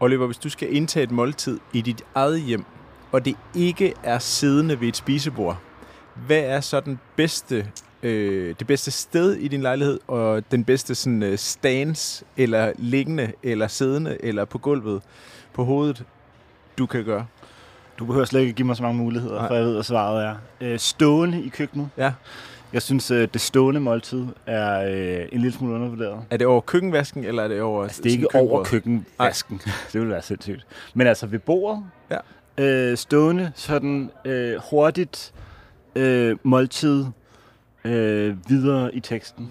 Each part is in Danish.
Oliver, hvis du skal indtage et måltid i dit eget hjem, og det ikke er siddende ved et spisebord, hvad er så den bedste, øh, det bedste sted i din lejlighed, og den bedste sådan, øh, stance, eller liggende, eller siddende, eller på gulvet, på hovedet, du kan gøre? Du behøver slet ikke give mig så mange muligheder, Nej. for jeg ved, hvad svaret er. Øh, stående i køkkenet. Ja. Jeg synes, øh, det stående måltid er øh, en lille smule undervurderet. Er det over køkkenvasken, eller er det over Altså, det er ikke over køkkenbordet? køkkenvasken. det ville være sindssygt. Men altså ved bordet, Ja. øh, stående, sådan øh, hurtigt øh, måltid øh, videre i teksten.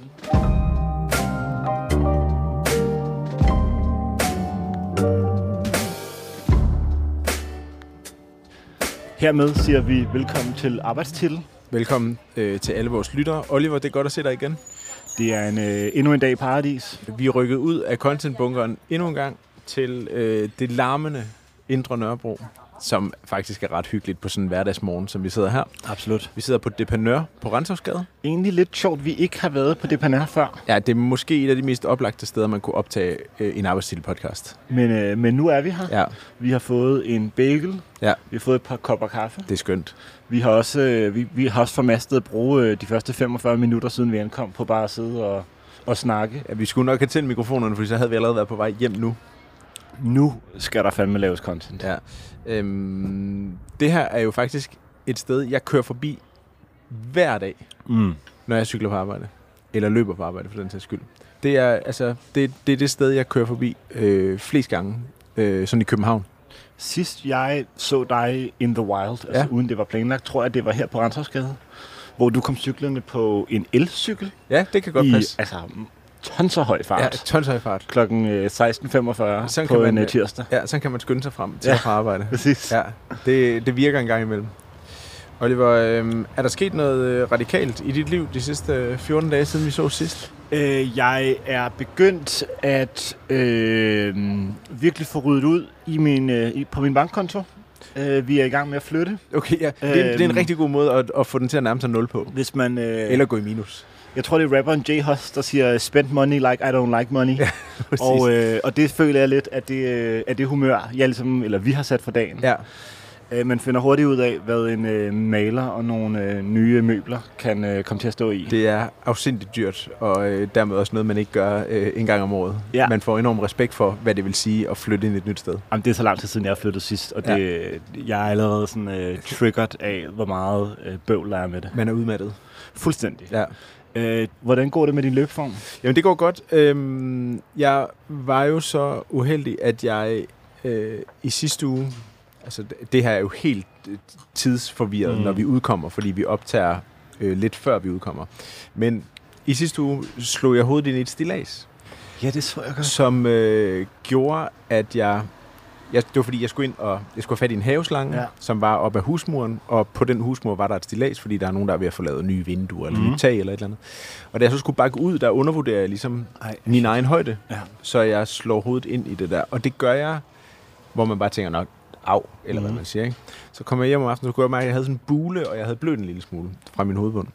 Hermed siger vi velkommen til arbejdstitel. Velkommen øh, til alle vores lyttere. Oliver, det er godt at se dig igen. Det er en, øh, endnu en dag i paradis. Vi er rykket ud af contentbunkeren endnu en gang til øh, det larmende Indre Nørrebro, som faktisk er ret hyggeligt på sådan en hverdagsmorgen, som vi sidder her. Absolut. Vi sidder på Depanør på Renshavsgade. Egentlig lidt sjovt, vi ikke har været på det panel før. Ja, det er måske et af de mest oplagte steder, man kunne optage øh, en arbejdstitel-podcast. Men, øh, men nu er vi her. Ja, Vi har fået en bagel. Ja. Vi har fået et par kopper kaffe. det er skønt. Vi har også, øh, vi, vi har også formastet at bruge øh, de første 45 minutter, siden vi ankom, på bare at sidde og, og snakke. Ja, vi skulle nok have tændt mikrofonerne, for så havde vi allerede været på vej hjem nu. Nu skal der fandme laves content. Ja. Øhm, det her er jo faktisk et sted, jeg kører forbi hver dag, Mm. når jeg cykler på arbejde. Eller løber på arbejde, for den sags skyld. Det er, altså, det, det er det sted, jeg kører forbi øh, flest gange, øh, sådan i København. Sidst jeg så dig in the wild, altså Ja. uden det var planlagt, tror jeg, det var her på Renshavsgade, hvor du kom cyklende på en elcykel Ja, det kan godt i passe. altså, tons af høj fart. Ja, tons høj fart. Klokken øh, 16.45 Sådan på kan man, en øh, øh, tirsdag. Ja, så kan man skynde sig frem til Ja. ja. fra arbejde. Præcis. Ja, det, det virker en gang imellem. Oliver, øh, er der sket noget øh, radikalt i dit liv de sidste øh, 14 dage, siden vi så sidst? Øh, jeg er begyndt at øh, virkelig få ryddet ud i min, øh, på min bankkonto. Øh, vi er i gang med at flytte. Okay, ja. Det, er, det er en Øhm. rigtig god måde at, at få den til at nærme sig 0 på. Hvis man, øh, Eller gå i minus. Jeg tror, det er rapperen J. Hus, der siger, spend money like I don't like money. Ja, Præcis. og, øh, og det føler jeg lidt, at det, øh, at det humør, jeg ligesom, eller vi har sat for dagen. ja, Øh, man finder hurtigt ud af, hvad en øh, maler og nogle øh, nye møbler kan øh, komme til at stå i. det er afsindigt dyrt, og øh, dermed også noget, man ikke gør øh, en gang om året. Ja. Man får enorm respekt for, hvad det vil sige at flytte ind i et nyt sted. Jamen, det er så lang tid siden, jeg har flyttet sidst, og det, jeg er allerede sådan, øh, triggered af, hvor meget øh, bøvl der er med det. Man er udmattet. Fuldstændig. Ja. Øh, hvordan går det med din løbeform? Jamen, det går godt. Øhm, jeg var jo så uheldig, at jeg øh, i sidste uge... Altså, det- her er jo helt øh, tidsforvirret, Mm. når vi udkommer, fordi vi optager øh, lidt før vi udkommer. Men i sidste uge slog jeg hovedet ind i et stillads, Ja, det så jeg godt. som øh, gjorde, at jeg... Jeg, det var fordi, jeg skulle ind og jeg skulle have fat i en haveslange, Ja. som var op ad husmuren, og på den husmur var der et stillads, fordi der er nogen, der er ved at få lavet nye vinduer, eller Mhm. mm. nye tag, eller et eller andet. Og da jeg så skulle bakke ud, der undervurderer jeg ligesom Ej. min egen højde, Ja. så jeg slår hovedet ind i det der. Og det gør jeg, hvor man bare tænker nok, af, eller mm. hvad Mhm. man siger. Ikke? Så kom jeg hjem om aftenen, så kunne jeg mærke, at jeg havde sådan en bule, og jeg havde blødt en lille smule fra min hovedbund.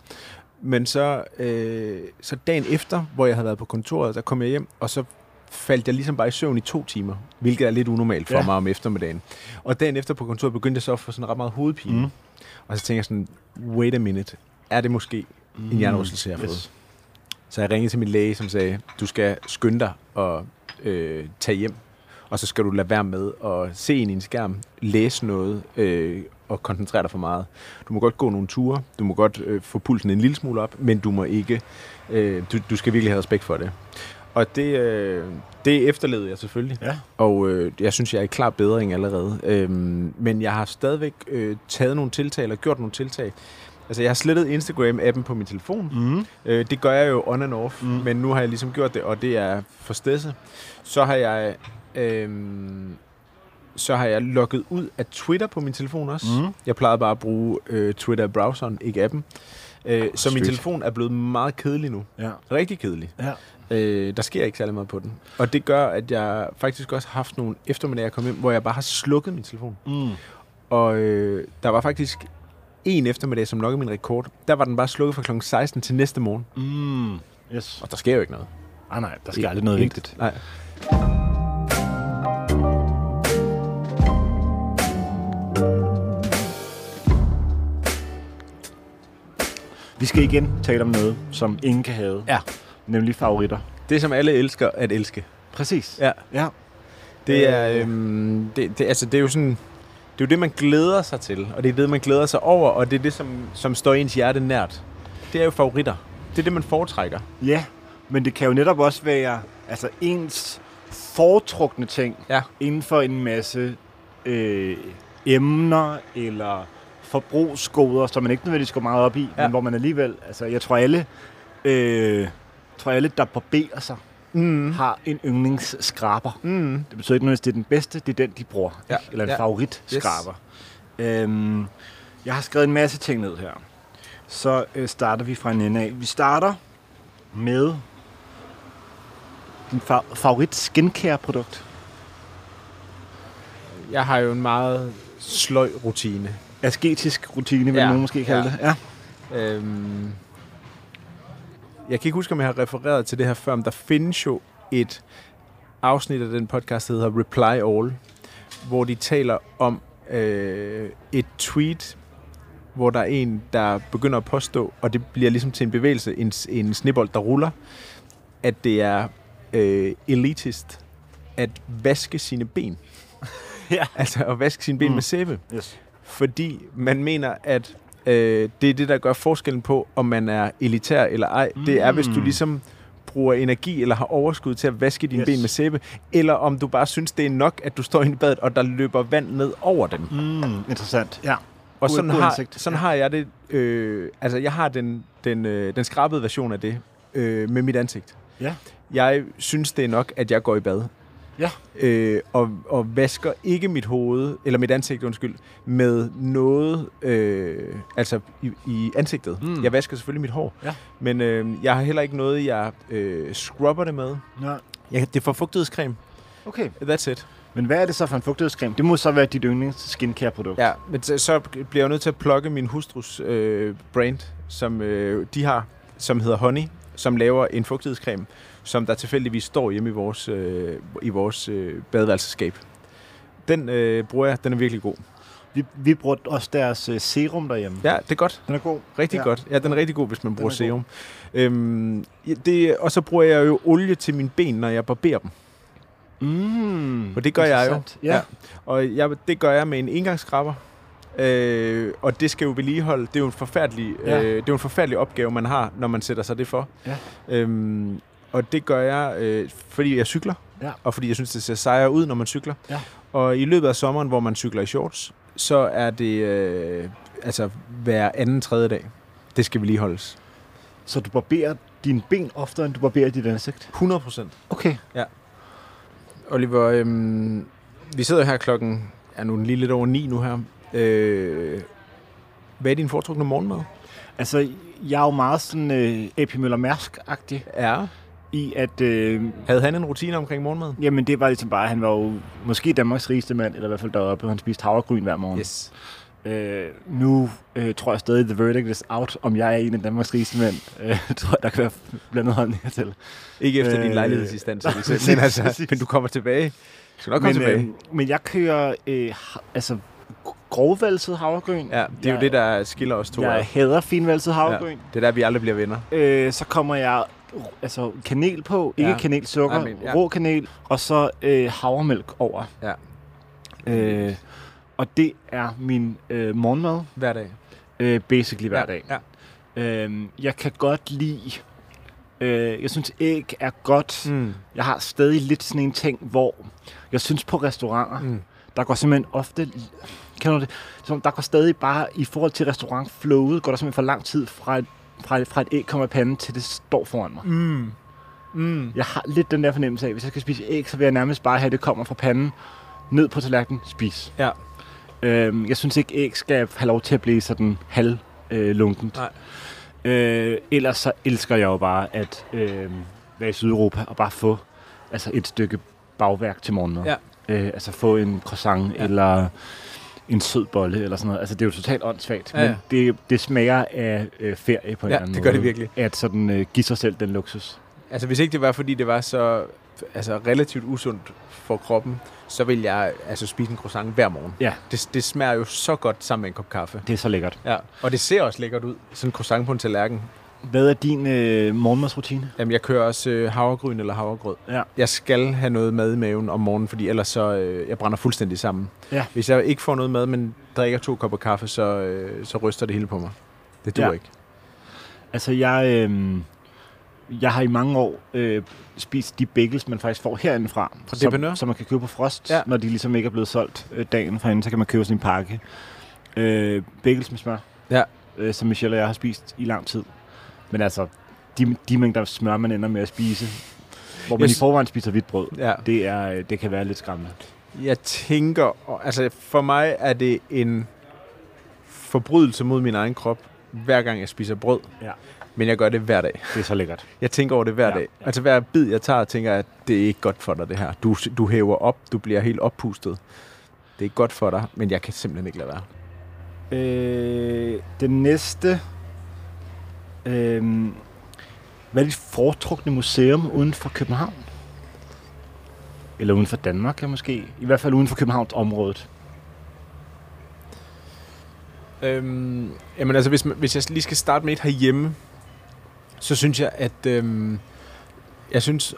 Men så, øh, så dagen efter, hvor jeg havde været på kontoret, der kom jeg hjem, og så faldt jeg ligesom bare i søvn i to timer, hvilket er lidt unormalt for Ja. mig om eftermiddagen. Og dagen efter på kontoret begyndte jeg så at få sådan ret meget hovedpine. Mm. Mm. Og så tænkte jeg sådan, wait a minute, er det måske en hjernerystelse, jeg har fået? Yes. Så jeg ringede til min læge, som sagde, du skal skynde dig og øh, tage hjem, og så skal du lade være med at se ind i en skærm, læse noget øh, og koncentrere dig for meget. Du må godt gå nogle ture, du må godt øh, få pulsen en lille smule op, men du må ikke, øh, du, du skal virkelig have respekt for det. Og det, øh, det efterlevede jeg selvfølgelig. Ja. Og øh, jeg synes, jeg er i klar bedring allerede. Øhm, men jeg har stadigvæk øh, taget nogle tiltag, eller gjort nogle tiltag. Altså, jeg har slettet Instagram-appen på min telefon. Mm. Øh, det gør jeg jo on and off, Mm. mm. men nu har jeg ligesom gjort det, og det er for stedse. Så har jeg... Øhm, så har jeg logget ud af Twitter på min telefon også. Mm. Jeg plejede bare at bruge øh, Twitter i browseren, ikke appen. Øh, så min telefon er blevet meget kedelig nu. Ja. Rigtig kedelig. Ja. Øh, der sker ikke særlig meget på den. Og det gør, at jeg faktisk også har haft nogle eftermiddage, jeg kom hjem, hvor jeg bare har slukket min telefon. Mm. Og øh, der var faktisk en eftermiddag, som nok er min rekord. Der var den bare slukket fra kl. 16 til næste morgen. Mm. Yes. Og der sker jo ikke noget. Ah, nej, der skal aldrig noget vigtigt. Nej. Vi skal igen tale om noget, som ingen kan have. Ja. Nemlig favoritter. Det, som alle elsker at elske. Præcis. Ja. Ja. Det er, øhm, det, det, altså, det er jo sådan... Det er jo det, man glæder sig til, og det er det, man glæder sig over, og det er det, som, som står ens hjerte nært. Det er jo favoritter. Det er det, man foretrækker. Ja, men det kan jo netop også være altså ens foretrukne ting Ja. inden for en masse øh, emner eller forbrugsgoder, som man ikke nødvendigvis går meget op i, ja. Men hvor man alligevel, altså jeg tror alle, øh, tror alle, der barberer sig, Mm. har en yndlingsskraber. Mm. Det betyder ikke nødvendigvis, det er den bedste, det er den, de bruger. Ja? Eller en ja. favoritskraber. Øhm, jeg har skrevet en masse ting ned her. Så øh, starter vi fra en ende af. Vi starter med din fa- favorit skincare-produkt. Jeg har jo en meget sløj rutine. Asketisk rutine, vil Ja, nogen måske kalde ja. det. Ja. Øhm, jeg kan ikke huske, om jeg har refereret til det her før, men der findes jo et afsnit af den podcast, der hedder Reply All, hvor de taler om øh, et tweet, hvor der er en, der begynder at påstå, og det bliver ligesom til en bevægelse, en, en snibbold, der ruller, at det er øh, elitist at vaske sine ben. Ja. Altså at vaske sine ben Mm. med sæbe Yes. Fordi man mener, at øh, det er det, der gør forskellen på, om man er elitær eller ej. Mm. Det er, hvis du Mm. ligesom bruger energi eller har overskud til at vaske dine Yes. ben med sæbe, eller om du bare synes, det er nok, at du står inde i badet, og der løber vand ned over dem. Mm, interessant. Ja. Og God- sådan, god har, indsigt. sådan Ja. har jeg det. Øh, altså, jeg har den, den, øh, den skrabede version af det øh, med mit ansigt. Ja. Jeg synes, det er nok, at jeg går i bad. Ja. Øh, og, og vasker ikke mit hoved, eller mit ansigt, undskyld, med noget, øh, altså i, i ansigtet. Mm. Jeg vasker selvfølgelig mit hår. Ja. Men øh, jeg har heller ikke noget, jeg øh, scrubber det med. ja. Jeg, det er for fugtighedscreme. Okay. That's it. Men hvad er det så for en fugtighedscreme? Det må så være dit yndlings skincare-produkt. Ja, men så, bliver jeg nødt til at plukke min hustrus øh, brand, som øh, de har, som hedder Honey, som laver en fugtighedscreme, som der tilfældigvis står hjemme i vores, øh, i vores øh, badeværelseskab. Den øh, bruger jeg, den er virkelig god. Vi, vi brugte også deres øh, serum derhjemme. Ja, det er godt. Den er god. Rigtig Ja. godt. Ja, den er rigtig god, hvis man bruger er god. serum. Øhm, det, og så bruger jeg jo olie til mine ben, når jeg barberer dem. Mm, Og det gør jeg jo. Ja. Ja. Og jeg, det gør jeg med en engangskrabber. Øh, og det skal jo vedligeholde. Det er jo en forfærdelig, ja. øh, det er jo en forfærdelig opgave, man har, når man sætter sig det for. Ja. Øhm, og det gør jeg, øh, fordi jeg cykler. Ja. Og fordi jeg synes, det ser sejere ud, når man cykler. Ja. Og i løbet af sommeren, hvor man cykler i shorts, så er det øh, altså hver anden, tredje dag. Det skal vedligeholdes. Så du barberer dine ben oftere, end du barberer dit ansigt? 100 procent. Okay. Oliver, øhm, vi sidder her klokken, er nu lige lidt over ni nu her. Øh, hvad er din foretrukne morgenmad? Altså, jeg er jo meget sådan øh, AP Møller Mærsk-agtig Ja. I, at øh, Havde han en rutine omkring morgenmad? jamen, det var ligesom bare, han var jo måske Danmarks rigeste mand, eller i hvert fald deroppe, han spiste havregryn hver morgen. Yes. Øh, nu øh, tror jeg stadig, the verdict is out, om jeg er en af Danmarks rigeste mænd. Øh, tror jeg, der kan være blandet holdninger til. Ikke efter Øh, din lejlighedsinstant, nej, men, præcis, altså, præcis. men du kommer tilbage. Du skal nok komme Men, tilbage. øh, men jeg kører øh, altså, grovvalset havregryn. Ja, det er jo jeg- det, der skiller os to Jeg ad. hader finvalset havregryn. Det er der, vi aldrig bliver venner. Øh, så kommer jeg altså kanel på, ikke Ja. kanelsukker, Nej, men, ja. rå kanel, og så øh, havremælk over. Ja. Øh, og det er min øh, morgenmad, Hver dag. øh, basically hver ja. dag. Ja. Øh, jeg kan godt lide, øh, jeg synes æg er godt. Mm. Jeg har stadig lidt sådan en ting, hvor jeg synes på restauranter, mm. Der går simpelthen ofte, kan du det, som der går stadig bare i forhold til restaurantflowet, går der simpelthen for lang tid fra fra fra et æg kommer i panden, til det står foran mig. Mm. Mm. Jeg har lidt den der fornemmelse af, hvis jeg skal spise æg, så vil jeg nærmest bare have, at det kommer fra panden, ned på tallerkenen, spis. Ja. Øhm, jeg synes ikke, æg skal have lov til at blive sådan halv øh, lunkent. Nej. Øh, ellers så elsker jeg jo bare at øh, være i Sydeuropa og bare få altså et stykke bagværk til morgenmad. Ja. Øh, altså få en croissant ja. eller en sød bolle eller sådan noget. Altså det er jo totalt åndssvagt, Ja, ja, men det, det smager af øh, ferie på en Ja, eller anden det måde. gør det virkelig. At sådan øh, give sig selv den luksus. Altså, hvis ikke det var, fordi det var så altså, relativt usundt for kroppen, så vil jeg altså spise en croissant hver morgen. Ja. Det, det smager jo så godt sammen med en kop kaffe. Det er så lækkert. Ja. Og det ser også lækkert ud. Sådan en croissant på en tallerken. Hvad er din øh, morgenmadsrutine? Jamen, jeg kører også øh, havregryn eller havregrød. Ja. Jeg skal have noget mad i maven om morgenen, fordi ellers så øh, jeg brænder fuldstændig sammen. Ja. Hvis jeg ikke får noget mad, men drikker to kopper kaffe, så, øh, så ryster det hele på mig. Det duer Ja. ikke. Altså, jeg, øh, jeg har i mange år øh, spist de bagels, man faktisk får herindefra. Fra som, som man kan købe på Frost, Ja. når de ligesom ikke er blevet solgt øh, dagen forinden, så kan man købe sådan en pakke. Øh, bagels med smør, Ja. øh, som Michelle og jeg har spist i lang tid. Men altså, de, de mængder smør, man ender med at spise, hvor man Jeg i forvejen spiser hvidt brød, Ja. det, er, øh, det kan være lidt skræmmende. Jeg tænker, altså for mig er det en forbrydelse mod min egen krop, hver gang jeg spiser brød. Ja. Men jeg gør det hver dag. Det er så lækkert. Jeg tænker over det hver Ja, dag. ja. Altså hver bid, jeg tager, tænker jeg, at det er ikke godt for dig, det her. Du, du hæver op, du bliver helt oppustet. Det er ikke godt for dig, men jeg kan simpelthen ikke lade være. Øh, den næste... Øh, hvad er dit foretrukne museum uden for København? Eller uden for Danmark, ja, måske. I hvert fald uden for Københavns området. Øhm, jamen altså, hvis, hvis jeg lige skal starte med et herhjemme, så synes jeg, at øhm, jeg synes,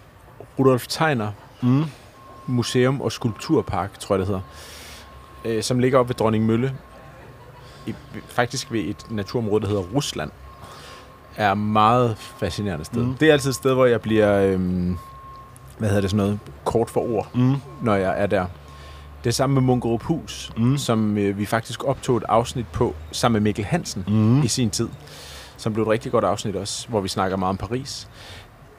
Rudolf Tegner Mm. Museum og Skulpturpark, tror jeg det hedder, øh, som ligger oppe ved Dronning Mølle, i, faktisk ved et naturområde, der hedder Rusland, er et meget fascinerende sted. Mm. Det er altid et sted, hvor jeg bliver, øhm, hvad hedder det sådan noget, kort for ord, Mm. når jeg er der. Det er sammen med Munkerup Hus, Mm. som øh, vi faktisk optog et afsnit på, sammen med Mikkel Hansen Mm. i sin tid, som blev et rigtig godt afsnit også, hvor vi snakker meget om Paris.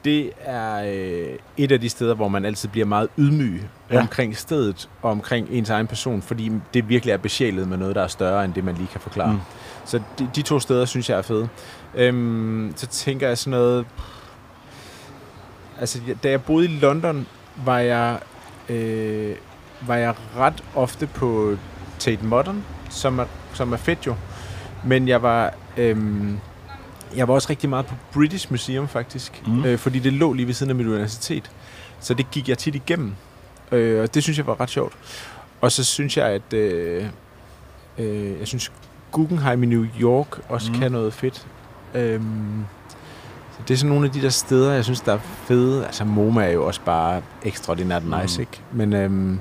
Det er øh, et af de steder, hvor man altid bliver meget ydmyg. Ja. omkring stedet og omkring ens egen person, fordi det virkelig er besjælet med noget, der er større end det, man lige kan forklare. Mm. Så de, de to steder synes jeg er fede. Øhm, så tænker jeg sådan noget... Altså, da jeg boede i London, var jeg, øh, var jeg ret ofte på Tate Modern, som er, som er fedt jo. Men jeg var, øhm, jeg var også rigtig meget på British Museum faktisk. Mm. øh, fordi det lå lige ved siden af mit universitet. Så det gik jeg tit igennem, øh, og det synes jeg var ret sjovt. Og så synes jeg, at øh, øh, jeg synes Guggenheim i New York også mm. Mm. kan noget fedt. Øhm, så det er sådan nogle af de der steder, jeg synes, der er fede. Altså MoMA er jo også bare ekstraordinært nice, Mm. ikke? Men øhm,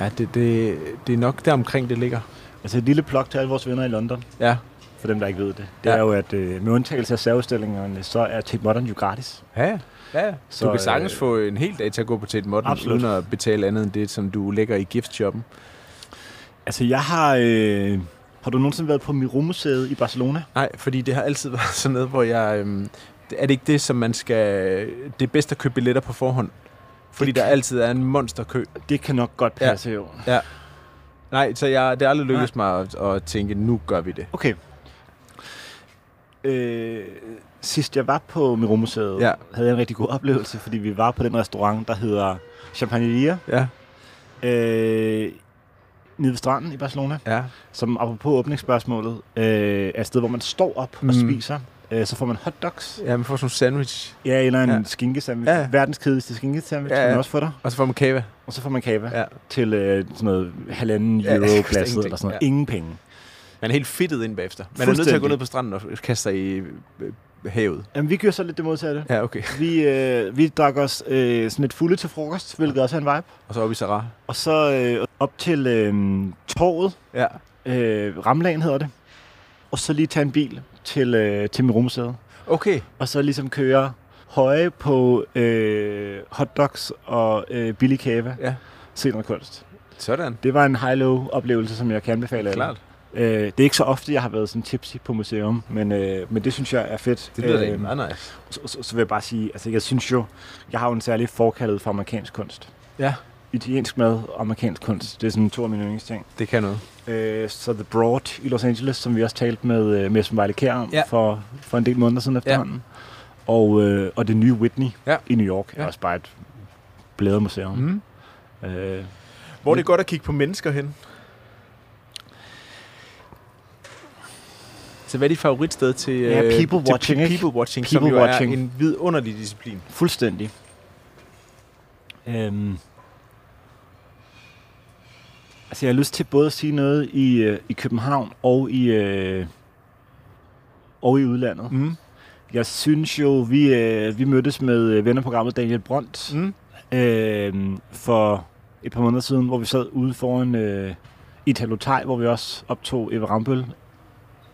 ja, det, det, det er nok der omkring, det ligger. Altså et lille plok til alle vores venner i London, Ja. for dem, der ikke ved det. Det Ja. er jo, at øh, med undtagelse af særudstillingerne, så er Tate Modern jo gratis. Ja, ja. Så, du kan sagtens øh, få en hel dag til at gå på Tate Modern, absolut. uden at betale andet end det, som du lægger i giftshoppen. Altså jeg har... Øh, har du nogensinde været på Miro-museet i Barcelona? Nej, fordi det har altid været sådan noget, hvor jeg... Øhm, er det ikke det, som man skal... Det er bedst at købe billetter på forhånd? Fordi Det der kan- altid er en monsterkø. Det kan nok godt Ja. passe, jo. Nej, så jeg, det er aldrig lykkedes mig at, at tænke, nu gør vi det. Okay. Øh, sidst jeg var på Miro-museet, Ja. havde jeg en rigtig god oplevelse, fordi vi var på den restaurant, der hedder Champagneria, Ja, øh, nede ved stranden i Barcelona, ja. som apropos åbningsspørgsmålet, øh, er et sted, hvor man står op og Mm. spiser. Øh, så får man hotdogs. Ja, man får sådan en sandwich, Ja, eller en Ja. skinkesandwich. Ja. Verdens kedeligste skinkesandwich, Ja, ja, man også få dig. og så får man kava. Og så får man kava Ja. til øh, sådan noget halvanden euro ja, pladset ingenting. eller sådan noget. Ja. Ingen penge. Man er helt fedtet ind bagefter. Man er nødt til at gå ned på stranden og kaste sig i øh, havet. Jamen, vi gør så lidt det modsatte. Ja, okay. Vi, øh, vi drak os øh, sådan lidt fulde til frokost, hvilket også er en vibe. Og så op i Sarah. Og så øh, op til øh, torvet, Ja. øh, Ramlagen hedder det. Og så lige tage en bil til, øh, til Miromuseet. Okay. Og så ligesom køre høje på øh, hotdogs og øh, billig kava. Ja. Se noget kunst. Sådan. Det var en high-low oplevelse, som jeg kan anbefale alle. Øh, det er ikke så ofte, jeg har været sådan tipsy på museum, men, øh, men det synes jeg er fedt. Det lyder Øh, øh, meget nice. så, så, så vil jeg bare sige, altså jeg synes jo, jeg har jo en særlig forkaldet for amerikansk kunst. Ja. Italiensk mad og amerikansk kunst, det er sådan to af mine yndlingsting. Det kan noget. Øh, så The Broad i Los Angeles, som vi også talte med, øh, med Esben Vejle Kjær om Ja. for, for en del måneder siden efterhånden. Og, øh, og det nye Whitney Ja. i New York Ja. er også bare et blædermuseum. Mm. Øh, Hvor er det godt at kigge på mennesker hen? Altså, hvad er dit favoritsted til, Ja, øh, people til watching, pe- ikke? people watching, People som jo watching. er en vidunderlig disciplin? Fuldstændig. Øhm. Altså, jeg har lyst til både at sige noget i, øh, i København og i, øh, og i udlandet. Mm. Jeg synes jo, vi, øh, vi mødtes med øh, vennerprogrammet Daniel Brandt Mm. øh, for et par måneder siden, hvor vi sad ude foran øh, Italo Thai, hvor vi også optog Eva Rambøl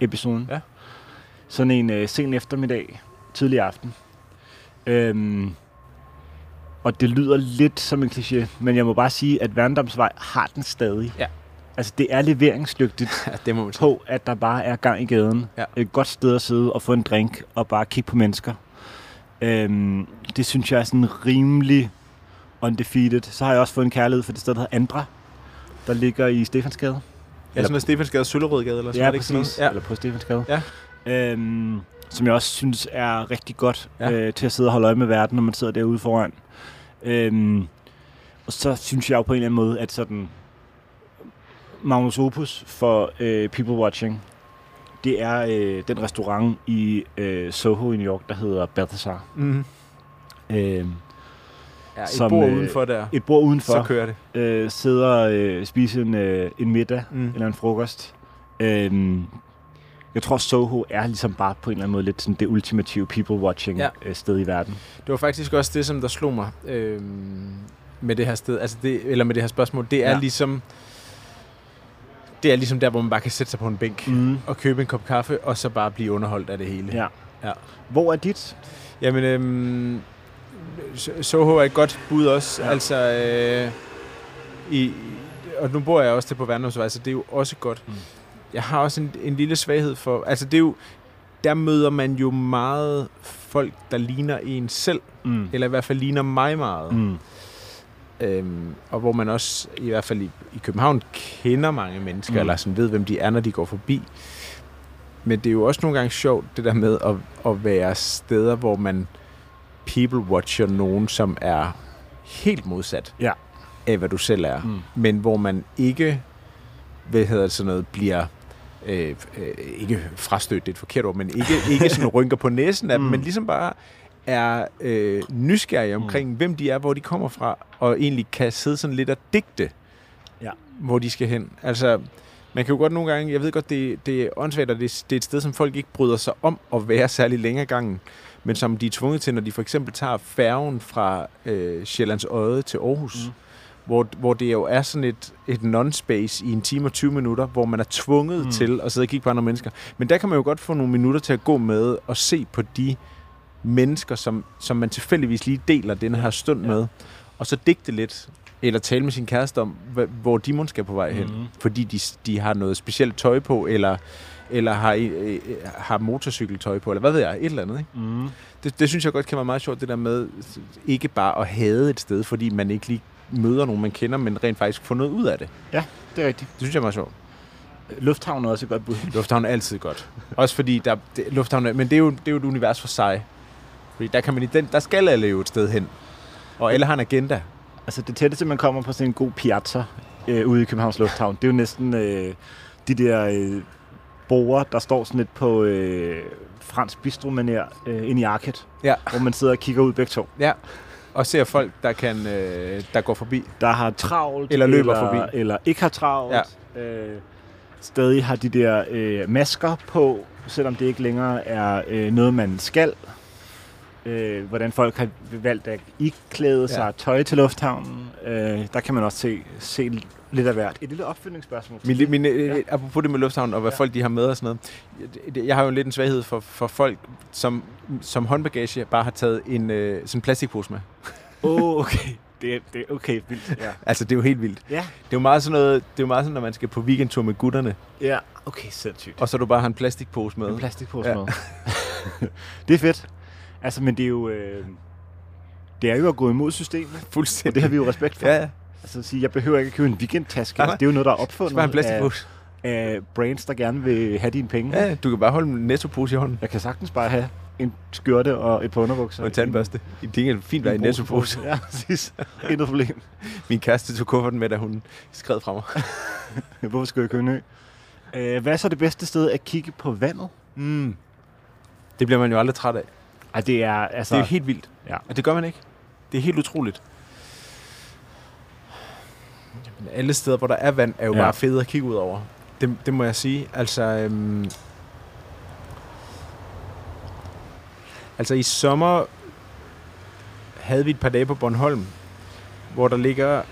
episoden. Ja. Sådan en øh, sen eftermiddag, tidlig aften. Øhm, og det lyder lidt som en kliché, men jeg må bare sige, at Værndomsvej har den stadig. Ja. Altså, det er leveringsdygtigt Ja, det må man sige. på, at der bare er gang i gaden. Ja. Et godt sted at sidde og få en drink og bare kigge på mennesker. Øhm, det synes jeg er sådan rimelig undefeated. Så har jeg også fået en kærlighed for det sted, der hedder Andra, der ligger i Stefansgade. Ja, sådan noget Stefansgade, Søllerødgade, eller sådan Ja, det ikke sådan præcis. noget? Eller på Stefansgade. Ja. Øhm, som jeg også synes er rigtig godt Ja. ja. øh, til at sidde og holde øje med verden, når man sidder derude foran. Øhm, og så synes jeg jo på en eller anden måde, at sådan Magnus Opus for øh, People Watching, det er øh, den restaurant i øh, Soho i New York, der hedder Balthazar. Mm. Øhm, Ja, et Som, bord øh, udenfor der. et bord udenfor, Så kører det. øh, sidder og øh, spiser en, øh, en middag Mm. eller en frokost. Øhm, jeg tror, Soho er ligesom bare på en eller anden måde lidt sådan det ultimative people-watching Ja. ja. sted i verden. Det var faktisk også det, som der slog mig øhm, med det her sted, altså det, eller med det her spørgsmål. Det er Ja. ligesom, det er ligesom der, hvor man bare kan sætte sig på en bænk Mm. og købe en kop kaffe, og så bare blive underholdt af det hele. Ja. Ja. Hvor er dit? Jamen, øhm, Soho er et godt bud også. Ja. Altså, øh, i, og nu bor jeg også til på Værndomsvej, så det er jo også godt. Mm. Jeg har også en, en lille svaghed for... Altså, det er jo... Der møder man jo meget folk, der ligner en selv, Mm. eller i hvert fald ligner mig meget. Mm. Øhm, og hvor man også, i hvert fald i, i København, kender mange mennesker. Mm. eller sådan ved, hvem de er, når de går forbi. Men det er jo også nogle gange sjovt, det der med at, at være steder, hvor man people-watcher nogen, som er helt modsat Ja. af, hvad du selv er. Mm. Men hvor man ikke, hvad hedder det sådan noget, bliver øh, øh, ikke frastødt, det er et forkert ord, men ikke, ikke sådan rynker på næsen af dem, Mm. men ligesom bare er øh, nysgerrige omkring, mm. hvem de er, hvor de kommer fra, og egentlig kan sidde sådan lidt og digte, Ja. hvor de skal hen. Altså, man kan jo godt nogle gange, jeg ved godt, det, det er åndssvagt, og det, det er et sted, som folk ikke bryder sig om at være særlig længere gangen, men som de er tvunget til, når de for eksempel tager færgen fra øh, Sjællands Øde til Aarhus, mm. Mm. hvor, hvor det jo er sådan et, et non-space i en time og 20 minutter, hvor man er tvunget mm. Mm. til at sidde og kigge på andre mennesker. Men der kan man jo godt få nogle minutter til at gå med og se på de mennesker, som, som man tilfældigvis lige deler den her stund Ja. med, og så digte lidt, eller tale med sin kæreste om, hvor de måske skal på vej hen. Mhm. Fordi de, de har noget specielt tøj på, eller, eller har, øh, øh, har motorcykeltøj på, eller hvad ved jeg, et eller andet. Ikke? Mm. Det, det synes jeg godt kan være meget sjovt, det der med ikke bare at hade et sted, fordi man ikke lige møder nogen, man kender, men rent faktisk få noget ud af det. Det er rigtigt. Det synes jeg er meget sjovt. Lufthavn er også et godt bud. Lufthavn er altid godt. Også fordi, der, det, lufthavn er, men det er, jo, det er jo et univers for sig. Fordi der, kan man, i den, der skal alle jo et sted hen. Og alle har en agenda. Altså det tætteste, man kommer på sådan en god piazza øh, ude i Københavns Lufthavn, det er jo næsten øh, de der øh, borer, der står sådan lidt på øh, fransk bistro øh, ind i Arket, Ja. hvor man sidder og kigger ud begge to. Ja. Og ser folk, der, kan, øh, der går forbi. Der har travlt, Eller løber eller, forbi. eller ikke har travlt. Ja. Øh, stadig har de der øh, masker på, selvom det ikke længere er øh, noget, man skal. Øh, hvordan folk har valgt at iklæde sig Ja. tøj til lufthavnen. Øh, der kan man også se, se lidt af hvert. Et lille opfølgningsspørgsmål. Min, min, ja. Ja. Apropos det med lufthavn og hvad ja. Folk de har med og sådan noget. Jeg, har jo lidt en svaghed for, for folk, som, som håndbagage bare har taget en øh, sådan en plastikpose med. Åh, oh, okay. Det, er- det er okay, vildt. Ja. Altså, det er jo helt vildt. Ja. Det er jo meget sådan noget, det er jo meget sådan, når man skal på weekendtur med gutterne, ja. Okay, sindssygt. og så du bare har en plastikpose med. En plastikpose ja. med. det er fedt. Altså, men det er jo... Øh, det er jo at gå imod systemet, og Fuldstændig. det har vi jo respekt for. Ja, ja. Altså at sige, jeg behøver ikke at købe en weekendtaske. Nej, Altså, det er jo noget, der er Det opfundet en af, plastikpose. af brands, der gerne vil have dine penge. Ja, du kan bare holde en nettopose i hånden. Jeg kan sagtens bare have en skjorte og et par underbukser. Og en tandbørste. Det er fint være i en nettopose. Ja, præcis. Intet problem. Min kæreste tog kufferten med, da hun skred fra mig. Hvorfor skal jeg købe en ø? Øh, hvad er så det bedste sted at kigge på vandet? Mm. Det bliver man jo aldrig træt af. Ej, det er altså... Det er jo helt vildt. Ja. Og det gør man ikke. Det er helt utroligt. Jamen, alle steder, hvor der er vand, er jo Ja. bare fede at kigge ud over. Det, det må jeg sige. Altså, øhm, altså i sommer havde vi et par dage på Bornholm, hvor der ligger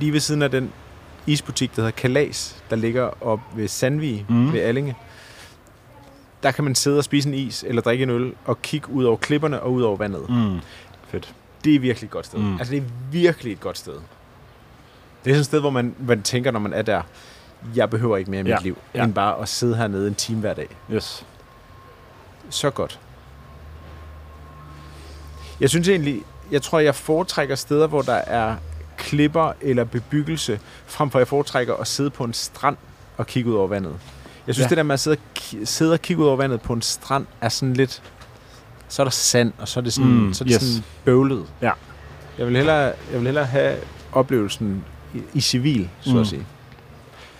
lige ved siden af den isbutik, der hedder Kalas, der ligger op ved Sandvig, mm. ved Allinge. Der kan man sidde og spise en is eller drikke en øl og kigge ud over klipperne og ud over vandet. Mm. Fedt. Det er virkelig et godt sted. Mm. Altså, det er virkelig et godt sted. Det er sådan et sted, hvor man, man tænker, når man er der, jeg behøver ikke mere i mit Ja, liv, ja. end bare at sidde hernede en time hver dag. Yes. Så godt. Jeg synes egentlig, jeg tror, jeg foretrækker steder, hvor der er klipper eller bebyggelse, frem for jeg foretrækker at sidde på en strand og kigge ud over vandet. Jeg synes, Ja. det der med at sidde og, sidde og kigge ud over vandet på en strand, er sådan lidt... Så er der sand, og så er det sådan, Mm, så er det yes. sådan bøvlet. Ja. Jeg vil hellere, jeg vil hellere have oplevelsen i, i civil, så Mm. at sige.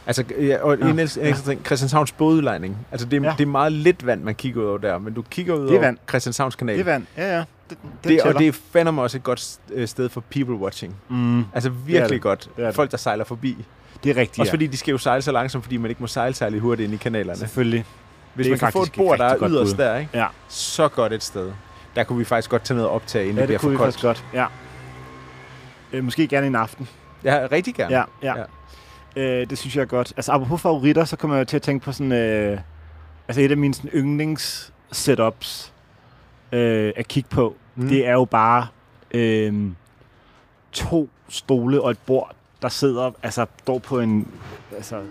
Altså, ja, og Ja, en ekstra ja. ting, Christianshavns bådudlejning. Altså, det er, Ja. det er meget lidt vand, man kigger ud over der, men du kigger ud er over. Christianshavns kanal. Det er vand. Ja, ja. Det, det, Det, og det er fandme også et godt øh, sted for people watching. mm, Altså virkelig det. godt. Det er det. Folk, der sejler forbi. det er rigtigt, Også ja. fordi de skal jo sejle så langsomt, fordi man ikke må sejle særlig hurtigt ind i kanalerne. Selvfølgelig. Hvis man kan få et bord, der er yderst bud. der, ikke? Ja. så godt et sted. Der kunne vi faktisk godt tage noget optag, inden Ja, det bliver det vi for koldt. godt. Ja. Øh, måske gerne en aften. Ja, rigtig gerne. Ja, ja. ja. Øh, det synes jeg er godt. Altså, apropos favoritter, så kommer jeg til at tænke på sådan... Øh, altså, et af mine sådan, yndlings-setups øh, at kigge på. Mm. det er jo bare øh, to stole og et bord, der sidder, altså, står på en altså,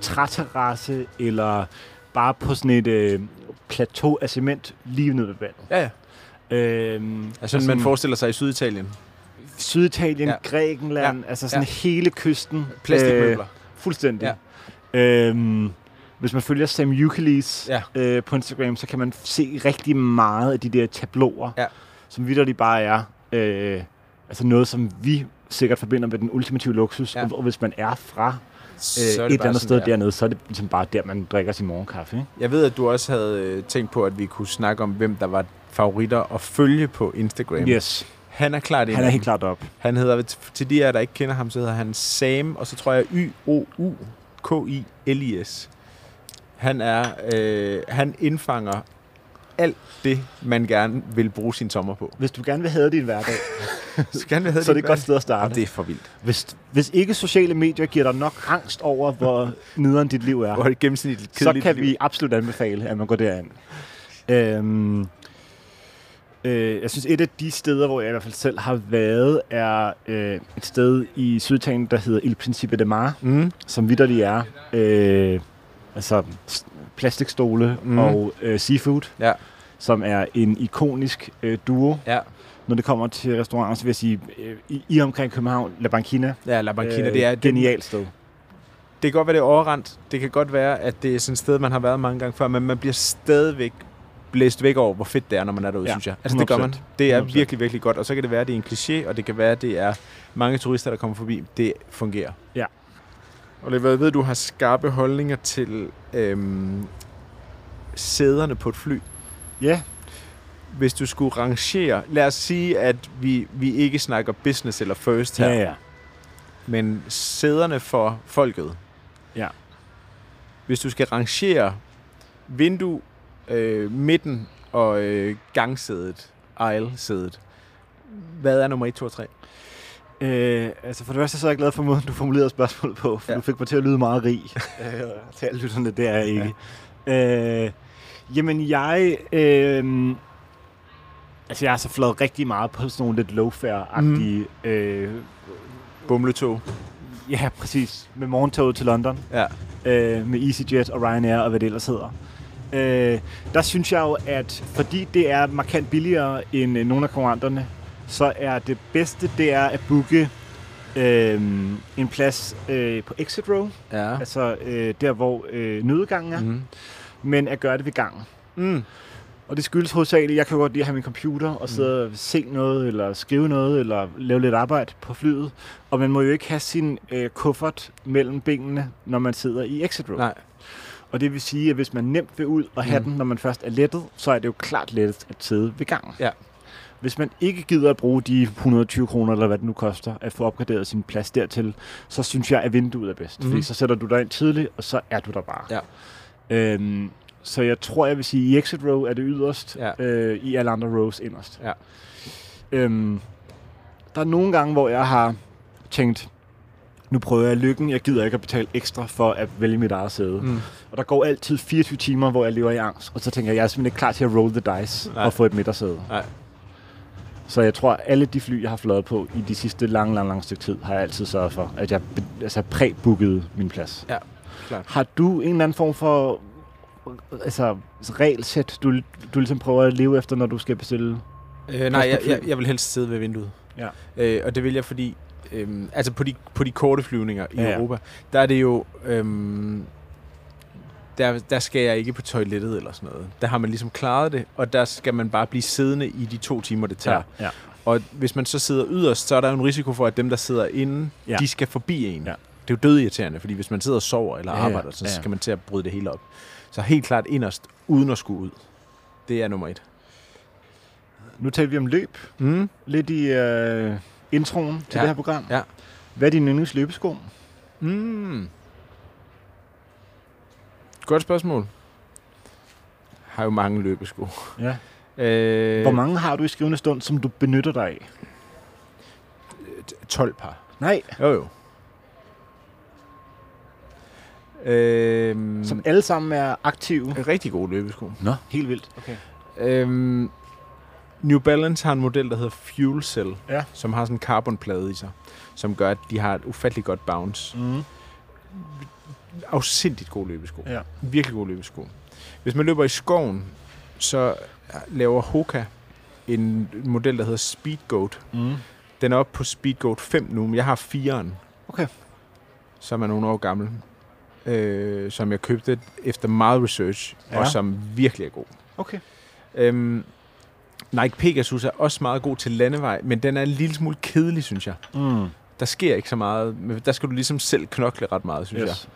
træterrasse, eller bare på sådan et øh, plateau af cement lige nede ved vandet. ja, ja. Øh, Altså, sådan, man forestiller sig i Syditalien. Syditalien, ja. Grækenland, ja. altså sådan Ja. hele kysten. Plastikmøbler. Fuldstændig. Ja. Øhm, hvis man følger Sam Euclides Ja. øh, på Instagram, så kan man se rigtig meget af de der tabloer, Ja. som vidderligt bare er øh, altså noget, som vi sikkert forbinder med den ultimative luksus. Ja. Og, og hvis man er fra øh, et eller andet sted der. dernede, så er det ligesom bare der, man drikker sin morgenkaffe. Ikke? Jeg ved, at du også havde øh, tænkt på, at vi kunne snakke om, hvem der var favoritter at følge på Instagram. Yes, Han er klart han er af helt klart op. Han hedder, til de jer, der ikke kender ham, så hedder han Sam, og så tror jeg Y-O-U-K-I-L-I-S. Han er, øh, han indfanger alt det, man gerne vil bruge sin sommer på. Hvis du gerne vil have din hverdag, Så, gerne vil have så er det et godt sted at starte. Jamen, det er for vildt. Hvis, hvis ikke sociale medier giver dig nok angst over, hvor nederen dit liv er, Hvor er det gennemsnitligt så kan liv. vi absolut anbefale, at man går derind. Øhm, øh, jeg synes, et af de steder, hvor jeg i hvert fald selv har været, er øh, et sted i Syditalien, der hedder Il Principe de Mar, Mm. som vidderligt er øh, altså plastikstole mm. Og øh, seafood, Ja. Som er en ikonisk øh, duo. Ja. Når det kommer til restauranter, så vil jeg sige, øh, i, i omkring København, La Banquina, Ja, La Banquina, øh, det er det, genialt sted. Det kan godt være, det er overrendt. Det kan godt være, at det er sådan et sted, man har været mange gange før, men man bliver stadigvæk blæst væk over, hvor fedt det er, når man er derude, Ja, synes jeg. Altså, det gør 100%. man. Det er 100%. virkelig, virkelig godt. Og så kan det være, at det er en kliché, og det kan være, at det er mange turister, der kommer forbi. Det fungerer. Ja. Og det jeg ved, du har skarpe holdninger til øhm, sæderne på et fly. Ja, Hvis du skulle rangere, lad os sige, at vi, vi ikke snakker business eller first her, ja, ja. men sæderne for folket. Ja. Hvis du skal rangere vindue, øh, midten og øh, gangsædet, aisle-sædet, hvad er nummer 1, 2 og 3? Øh, altså for det første så er jeg glad for måden, du formulerede spørgsmålet på, for ja. Du fik mig til at lyde meget rig. øh, til alle lytterne, det er jeg ikke. Ja. Øh, jamen jeg... Øh, altså jeg har så flået rigtig meget på sådan nogle lidt low-fare-agtige... Mm. Øh, Bumletog. ja, præcis. Med morgentoget til London. Ja. øh, med EasyJet og Ryanair og hvad det ellers hedder. Øh, der synes jeg jo, at fordi det er markant billigere end øh, nogle af konkurrenterne, så er det bedste, det er at booke øh, en plads øh, på exit row, Ja. altså øh, der, hvor øh, nødgangen er, mm. Mm. men at gøre det ved gangen. Mm. Og det skyldes hovedsageligt, jeg kan godt lide at have min computer og sidde og se noget, eller skrive noget, eller lave lidt arbejde på flyet. Og man må jo ikke have sin øh, kuffert mellem benene, når man sidder i exit row. Nej. Og det vil sige, at hvis man nemt vil ud og have Mm. den, når man først er lettet, så er det jo klart lettest at sidde ved gangen. Ja. Hvis man ikke gider at bruge de 120 kroner, eller hvad det nu koster, at få opgraderet sin plads dertil, så synes jeg, at vinduet er bedst. Mhm. Fordi så sætter du dig ind tidligt, og så er du der bare. Ja. Øhm, så jeg tror, jeg vil sige, i exit row er det yderst, Ja. øh, i alle andre rows inderst. Ja. Øhm, der er nogle gange, hvor jeg har tænkt, nu prøver jeg lykken, jeg gider ikke at betale ekstra for at vælge mit eget sæde. Mm. Og der går altid 24 timer, hvor jeg lever i angst, og så tænker jeg, jeg er simpelthen ikke klar til at roll the dice Nej. og få et midtersæde. Nej. Så jeg tror, at alle de fly, jeg har fløjet på i de sidste lange, lange, lange stykke tid, har jeg altid sørget for, at jeg altså præ-bookede min plads. Ja, klart. Har du en eller anden form for altså, regelsæt, du, du ligesom prøver at leve efter, når du skal bestille? Øh, nej, jeg, jeg, jeg vil helst sidde ved vinduet. Ja. Øh, og det vil jeg, fordi... Øhm, altså på de, på de korte flyvninger i Ja, ja. Europa, der er det jo... Øhm, der, der skal jeg ikke på toilettet eller sådan noget. Der har man ligesom klaret det, og der skal man bare blive siddende i de to timer, det tager. ja. Og hvis man så sidder yderst, så er der jo en risiko for, at dem, der sidder inde, Ja. ja. de skal forbi en. Ja. Det er jo dødirriterende, fordi hvis man sidder og sover eller Ja, arbejder, så Ja, skal man til at bryde det hele op. Så helt klart inderst, uden at skulle ud. Det er nummer et. Nu taler vi om løb, Mm. lidt i øh, introen til Ja. det her program. Ja. Hvad er din yndlingsløbesko? Mm. Godt spørgsmål. Har jo mange løbesko. Ja. Øh, Hvor mange har du i skrivende stund, som du benytter dig af? 12 par. Nej, Jo jo. Øhm, som alle sammen er aktive. rigtig gode løbesko. Nå, helt vildt. Okay. Øhm, New Balance har en model, der hedder Fuel Cell, Ja. som har sådan en carbonplade i sig, som gør, at de har et ufatteligt godt bounce. Mm. Afsindigt gode løbesko. Ja. Virkelig gode løbesko. Hvis man løber i skoven, så laver Hoka en model, der hedder Speed Goat. Mm. Den er oppe på Speed Goat 5 nu, men jeg har 4'eren. Okay. Som er nogle år gammel. Øh, som jeg købte efter meget research, ja. Og som virkelig er god. Okay. Øhm, Nike Pegasus er også meget god til landevej, men den er en lille smule kedelig, synes jeg. Mm. Der sker ikke så meget. men Der skal du ligesom selv knokle ret meget, synes Yes.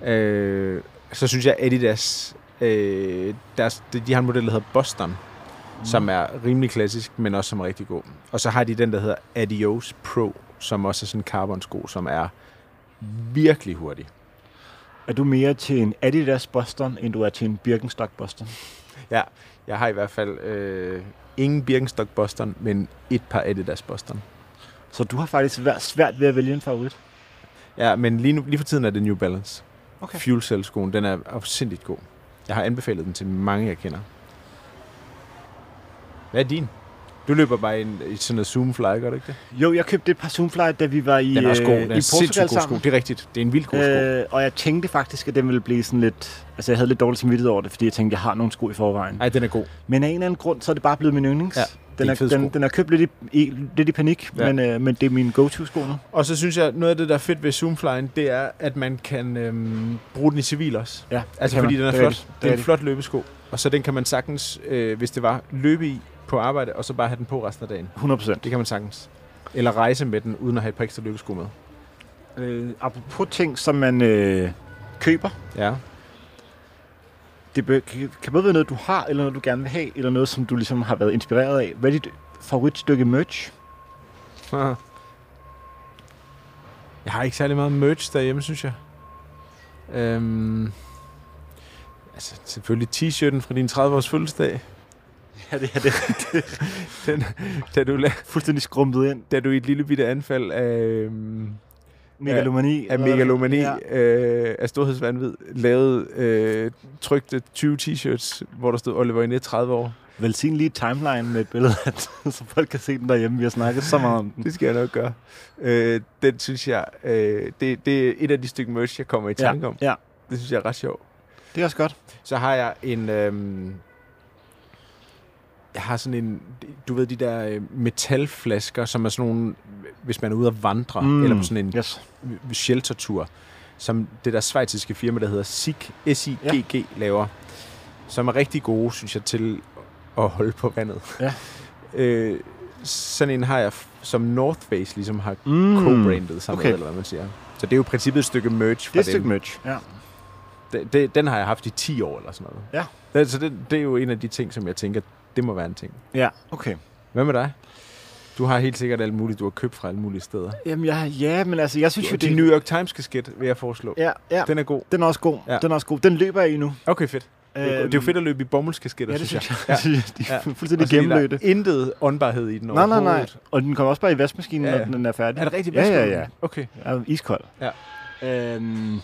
jeg. Øh, så synes jeg, Adidas, øh, deres, de, de har en model, der hedder Boston, mm. som er rimelig klassisk, men også som er rigtig god. Og så har de den, der hedder Adios Pro, som også er sådan en carbon-sko, som er virkelig hurtig. Er du mere til en Adidas Boston, end du er til en Birkenstock Boston? Ja, jeg har i hvert fald øh, ingen Birkenstock Boston, men et par Adidas Boston. Så du har faktisk været svært ved at vælge en favorit? Ja, men lige, nu, lige for tiden er det New Balance. Okay. Fuel Cell skoen, den er afsindigt god. Jeg har anbefalet den til mange, jeg kender. Hvad er din? Du løber bare i, en, i sådan noget Zoom Fly, gør du ikke det? Jo, jeg købte et par Zoomfly, da vi var i, Den er også god. øh, Den i er Portugal god sko. Det er rigtigt. Det er en vild god sko. Øh, og jeg tænkte faktisk, at den ville blive sådan lidt... Altså, jeg havde lidt dårligt samvittighed over det, fordi jeg tænkte, at jeg har nogle sko i forvejen. Nej, den er god. Men af en eller anden grund, så er det bare blevet min yndlings. Ja, den, en er, den, den er købt lidt i, i, lidt i panik, Ja. men, øh, men det er min go-to-sko nu. Og så synes jeg, noget af det, der er fedt ved Zoomflyen, det er, at man kan øhm, bruge den i civil også. Ja, Altså fordi man. den er Det flot. rigtigt. Det er en flot løbesko. Og så den kan man sagtens, øh, hvis det var, løbe i på arbejde, og så bare have den på resten af dagen. 100 procent. Det kan man sagtens. Eller rejse med den, uden at have et par ekstra løbesko med. Øh, apropos ting, som man øh, køber. Ja. Det bør, kan, både være noget, du har, eller noget, du gerne vil have, eller noget, som du ligesom har været inspireret af. Hvad er dit favoritstykke merch? Jeg har ikke særlig meget merch derhjemme, synes jeg. Øhm, altså, selvfølgelig t-shirten fra din 30-års fødselsdag. Ja, det er det. Den, da, du, Fuldstændig skrumpet ind. da du i et lille bitte anfald af, øhm, Megalomani. af megalomani, Ja. øh, af storhedsvandvid, lavede, øh, trykte 20 t-shirts, hvor der stod Oliver Inet 30 år. Velsign lige timeline med et billede af så folk kan se den derhjemme. Vi har snakket så meget om den. Det skal jeg nok gøre. Øh, den synes jeg, øh, det, det er et af de stykker merch, jeg kommer i tanke ja, om. ja, Det synes jeg er ret sjovt. det er også godt. Så har jeg en... Øhm, jeg har sådan en... Du ved, de der øh, metalflasker, som er sådan nogle... Hvis man er ude at vandre, mm. eller på sådan en Yes. sheltertur, som det der svejtiske firma, der hedder SIG, S-I-G-G, ja. laver, som er rigtig gode, synes jeg, til at holde på vandet. Ja. øh, sådan en har jeg, som North Face ligesom har Mm. co-brandet sammen okay. med, eller hvad man siger. Så det er jo i princippet et stykke merch fra Det er et stykke merch. Ja. Det, det, den har jeg haft i 10 år eller sådan noget. Ja. Det, så det, det er jo en af de ting, som jeg tænker, det må være en ting. Ja, okay. Hvad med dig? Du har helt sikkert alt muligt, du har købt fra alle mulige steder. Jamen, jeg, ja, men altså, jeg synes jo, Det. New York Times kasket, vil jeg foreslå. Ja, ja. Den er god. Den er også god. Ja. Den er også god. Den løber jeg i nu. Okay, fedt. Det er, det er jo fedt at løbe i bomuldskasketter, Ja, det synes jeg. jeg. Ja. De er Ja. fuldstændig er gennemløbte. intet åndbarhed i den Nej, nej, nej. Og den kommer også bare i vaskemaskinen, Ja, ja, ja. når den er færdig. Er det rigtigt? Ja, ja, ja. Okay. Er iskold. Ja. Øhm,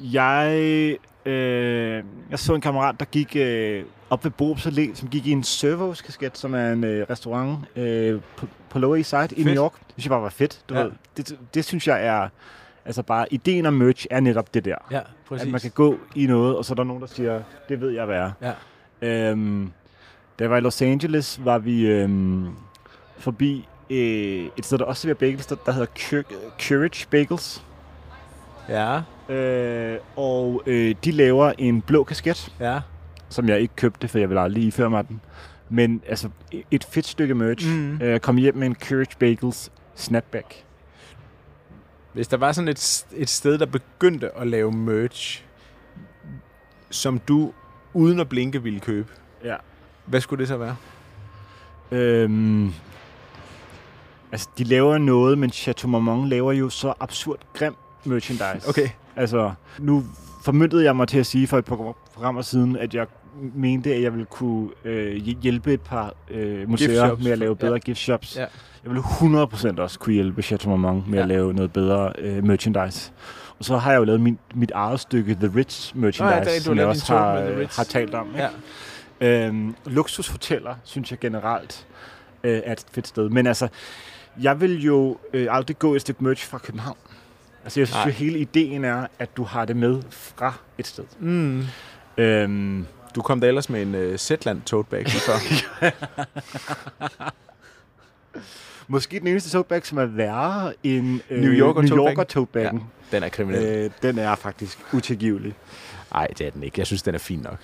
jeg, øh, jeg så en kammerat, der gik øh, op ved Borups Allé, som gik i en Servos kasket, som er en øh, restaurant øh, på, på Lower East Side i Fedt. New York. Det synes jeg bare var fedt. Du Ja. ved. Det, det synes jeg er... Altså bare, ideen om merch er netop det der. Ja, Præcis. At man kan gå i noget, og så er der nogen, der siger, det ved jeg, hvad er. Ja. Øhm, da jeg var i Los Angeles, var vi øhm, forbi øh, et sted, der også serverer bagels, der, der hedder Courage Bagels. Ja, Øh, og øh, de laver en blå kasket, ja. som jeg ikke købte, for jeg ville aldrig iføre mig den. Men altså, et fedt stykke merch. Mm. Øh, kom hjem med en Courage Bagels snapback. Hvis der var sådan et, et sted, der begyndte at lave merch, som du uden at blinke ville købe, Ja. hvad skulle det så være? Øhm, altså, de laver noget, men Chateau Marmont laver jo så absurd grim merchandise. Okay. Altså, nu formyndede jeg mig til at sige for et par programmer siden, at jeg mente, at jeg ville kunne øh, hjælpe et par øh, museer med at lave bedre Ja. gift shops. Ja. Jeg ville 100% også kunne hjælpe Chateau Marmont med Ja. at lave noget bedre øh, merchandise. Og så har jeg jo lavet min, mit eget stykke The Ritz merchandise, Nå ja, er du som har jeg også har, har talt om. Ikke? Ja. Øhm, luksushoteller, synes jeg generelt, øh, er et fedt sted. Men altså, jeg vil jo øh, aldrig gå et stykke merch fra København. Altså, jeg synes Nej. jo, hele ideen er, at du har det med fra et sted. Mm. Øhm, Du kom da ellers med en uh, Zetland tote bag så. måske den eneste tote bag, som er værre end øh, New Yorker New tote Yorker bag. tote baggen. Den er kriminel. Øh, den er faktisk utilgivelig. Nej, det er den ikke. Jeg synes, den er fin nok.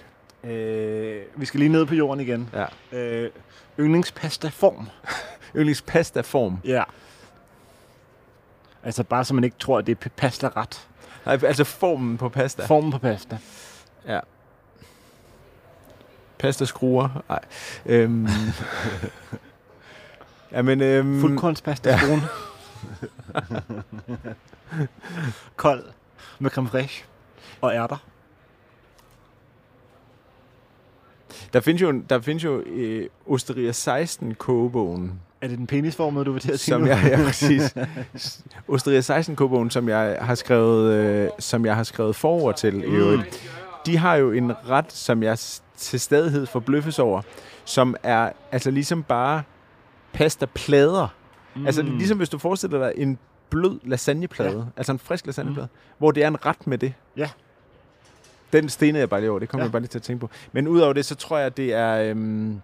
Øh, vi skal lige ned på jorden igen. Ja. Øh, yndlingspasta form. Yndlingspasta form. Ja. Altså bare så man ikke tror, at det er pasta ret. Nej, altså formen på pasta. Formen på pasta. Ja. Pasta skruer. Nej. Øhm. Jamen, øhm, Fuldkornspasta ja. ja. Kold med creme fraiche og ærter. der findes jo, der findes jo øh, Osteria 16 kogebogen, Er det den penisformede, du vil til at sige som nu? jeg, ja, præcis. Osteria 16 kogebogen, som jeg har skrevet, øh, som jeg har skrevet forord til. i øvrigt. De har jo en ret, som jeg til stadighed forbløffes over, som er altså ligesom bare pastaplader. Mm. Altså ligesom hvis du forestiller dig en blød lasagneplade, ja. altså en frisk lasagneplade, mm. hvor det er en ret med det. Ja. Den stenede jeg bare lige over, det kommer Ja. jeg bare lige til at tænke på. Men udover det, så tror jeg, det er... Øhm,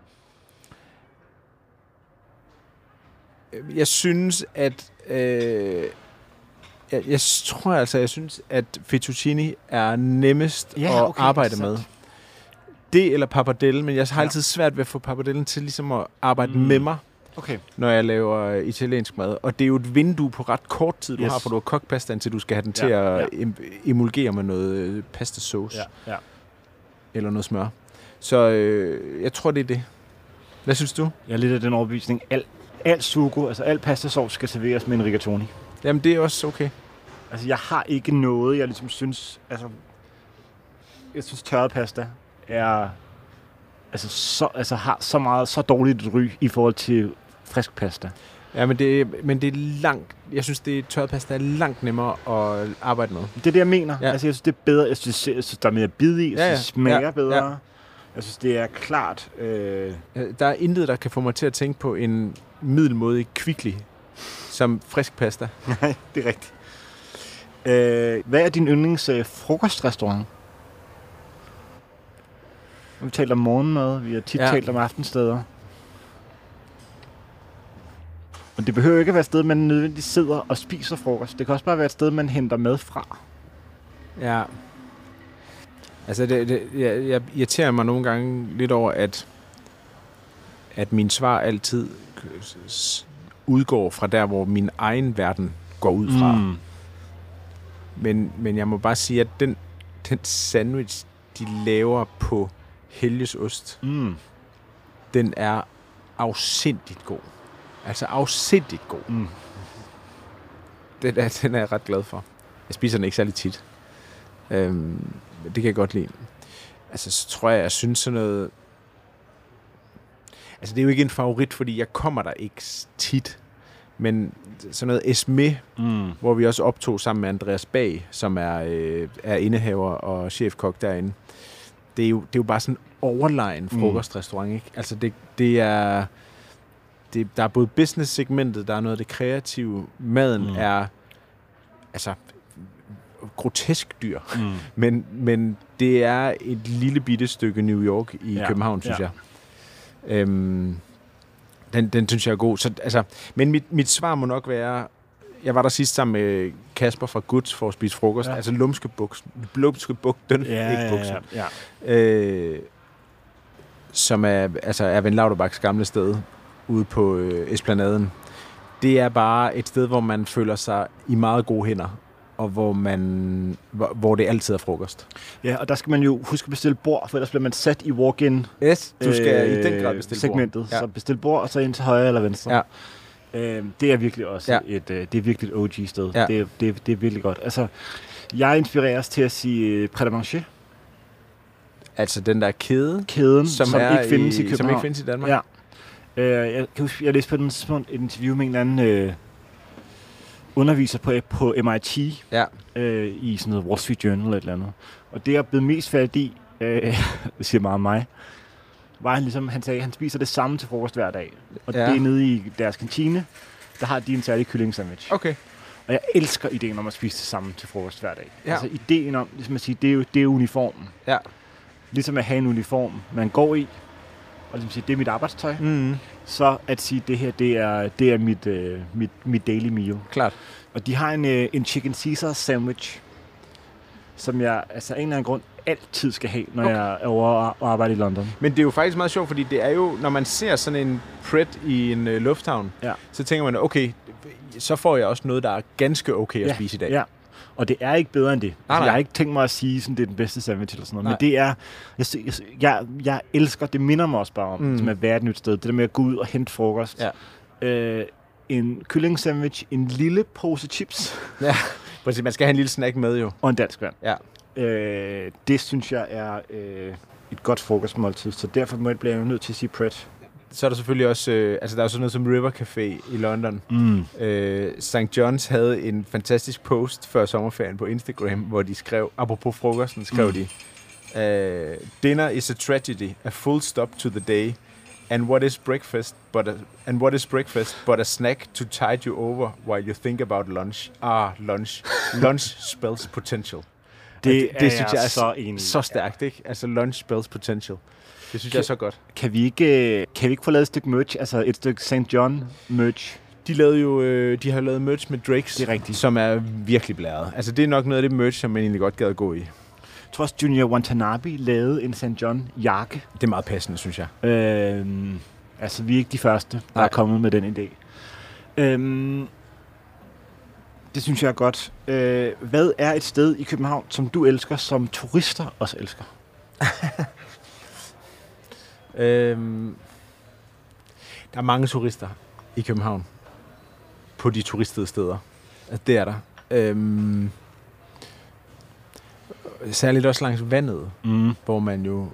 jeg synes, at... Øh, jeg, jeg tror altså, jeg synes, at fettuccine er nemmest Ja, at okay, arbejde interessant. med. Det eller pappardelle, men jeg har Ja. altid svært ved at få pappardellen til ligesom at arbejde Mm. med mig, Okay. når jeg laver øh, italiensk mad. Og det er jo et vindue på ret kort tid, du Yes. har, for du har kogt pastaen, til du skal have den til Ja, at em- emulgere med noget øh, pastasauce Ja, ja. eller noget smør. Så øh, jeg tror, det er det. Hvad synes du? Jeg er lidt af den overbevisning. Al, al sugo, altså al pastasauce skal serveres med en rigatoni. Jamen, det er også okay. Altså, jeg har ikke noget, jeg ligesom synes... Altså, jeg synes tørret pasta er... Altså, så, altså har så meget, så dårligt et ry i forhold til frisk pasta. Ja, men det, men det er langt... Jeg synes, det tørret pasta er langt nemmere at arbejde med. Det er det, jeg mener. Ja. Altså, jeg synes, det er bedre. Jeg synes, jeg synes der er mere bid i. Jeg Ja, synes, ja. smager Ja, bedre. ja. Jeg synes, det er klart... Øh, Øh, Der er intet, der kan få mig til at tænke på en middelmådig kvickly som frisk pasta. Nej, det er rigtigt. Øh, hvad er din yndlings øh, frokostrestaurant? Vi taler om morgenmad, vi har tit ja. Talt om aftensteder. Og det behøver ikke at være et sted, man nødvendigvis sidder og spiser frokost. Det kan også bare være et sted, man henter mad fra. Ja. Altså, det, det, jeg, jeg irriterer mig nogle gange lidt over, at, at min svar altid udgår fra der, hvor min egen verden går ud fra. Mm. Men, men jeg må bare sige, at den den sandwich, de laver på Helges Ost, Mm. den er afsindigt god. Altså afsindigt god. Mm. Den er, den er jeg ret glad for. Jeg spiser den ikke særlig tit. Øhm, men det kan jeg godt lide. Altså, så tror jeg, jeg synes sådan noget... Altså, det er jo ikke en favorit, fordi jeg kommer der ikke tit. Men sådan noget Esme, Mm. hvor vi også optog sammen med Andreas Bag, som er, øh, er indehaver og chefkok derinde. Det er jo, det er jo bare sådan en overlegen Mm. frokostrestaurant, ikke? Altså, det, det er... Det, der er både business-segmentet, der er noget af det kreative. Maden Mm. mm. er altså grotesk dyr. Mm. Men, men det er et lille bitte stykke New York i Ja, København, synes ja. jeg. Øhm, den, den synes jeg er god. Så, altså, men mit, mit svar må nok være... Jeg var der sidst sammen med Kasper fra Guds for at spise frokost. Ja. Altså lumske buksen. Lumske bugten, Ja, ikke buksen. ja, ja. Øh, som er, altså er Ven Lauterbachs gamle sted ude på øh, Esplanaden. Det er bare et sted, hvor man føler sig i meget gode hænder, og hvor, man, hvor, det altid er frokost. ja, og der skal man jo huske at bestille bord, for ellers bliver man sat i walk-in Yes, du skal øh, i den grad bestille segmentet. bord. Ja. Så bestil bord, og så ind til højre eller venstre. Ja. Øh, det er virkelig også ja. Et, øh, det er virkelig et OG-sted. Ja. Det, er- det, det er virkelig godt. Altså, jeg inspireres til at sige øh, Pret Altså den der kæde, kæden, som, som, er ikke findes i, i, København. som ikke findes i Danmark. Ja. Øh, jeg kan huske, jeg læste på den et interview med en eller anden øh, underviser på, på MIT Ja. øh, i sådan noget Wall Street Journal eller et eller andet. Og det, jeg blevet mest fat i, øh, det siger meget om mig, var han ligesom, han sagde, han spiser det samme til frokost hver dag. Og ja. Det er nede i deres kantine, der har de en særlig kylling sandwich. Okay. Og jeg elsker ideen om at spise det samme til frokost hver dag. Ja. Altså ideen om, ligesom at sige, det er jo, det er uniformen. Ja. Ligesom at have en uniform, man går i, ligesom sige, det er mit arbejdstøj. Mm, Så at sige, det her, det er, det er mit, øh, mit, mit daily meal. klart. Og de har en, øh, en chicken Caesar sandwich, som jeg altså af en eller anden grund altid skal have, når okay. Jeg er over og arbejder i London. Men det er jo faktisk meget sjovt, fordi det er jo, når man ser sådan en Pret i en øh, lufthavn, Ja. så tænker man, okay, så får jeg også noget, der er ganske okay at Ja, spise i dag. Ja. Og det er ikke bedre end det. Nej, altså, nej. jeg har ikke tænkt mig at sige, at det er den bedste sandwich eller sådan noget. Nej. Men det er, jeg, jeg, jeg, elsker, det minder mig også bare om. Mm. som at være et nyt sted. Det der med at gå ud og hente frokost. Ja. Øh, en kylling sandwich, en lille pose chips ja. Præcis, man skal have en lille snack med jo. og en dansk vand. Ja. Øh, det synes jeg er øh, et godt frokostmåltid, så derfor må jeg blive nødt til at sige Pret. Så er der selvfølgelig også, øh, altså der er sådan noget som River Café i London. Mm. Øh, St. John's havde en fantastisk post før sommerferien på Instagram, hvor de skrev, apropos frokosten, skrev Mm. de, øh, Dinner is a tragedy, a full stop to the day, and what is breakfast but a, and what is breakfast but a snack to tide you over while you think about lunch? Ah, lunch. lunch spells potential. Det, det- det, er synes jeg er så enig. Så stærkt, ikke? Altså lunch spells potential. Det synes Kan- jeg er så godt. Kan vi ikke, øh, kan vi ikke få lavet et stykke merch, altså et stykke St. John merch? De lavede jo, øh, de har lavet merch med Drakes, Det er rigtigt. som er virkelig blæret. Altså det er nok noget af det merch, som man egentlig godt gad at gå i. Jeg tror også, Junior Watanabe lavede en St. John jakke. Det er meget passende, synes jeg. Øhm, altså, vi er ikke de første, der Nej. er kommet med den idé. Øhm, det synes jeg er godt. Øh, hvad er et sted i København, som du elsker, som turister også elsker? Øhm, der er mange turister i København. På de turistede steder. Altså, det er der. Øhm, særligt også langs vandet, Mm. hvor man jo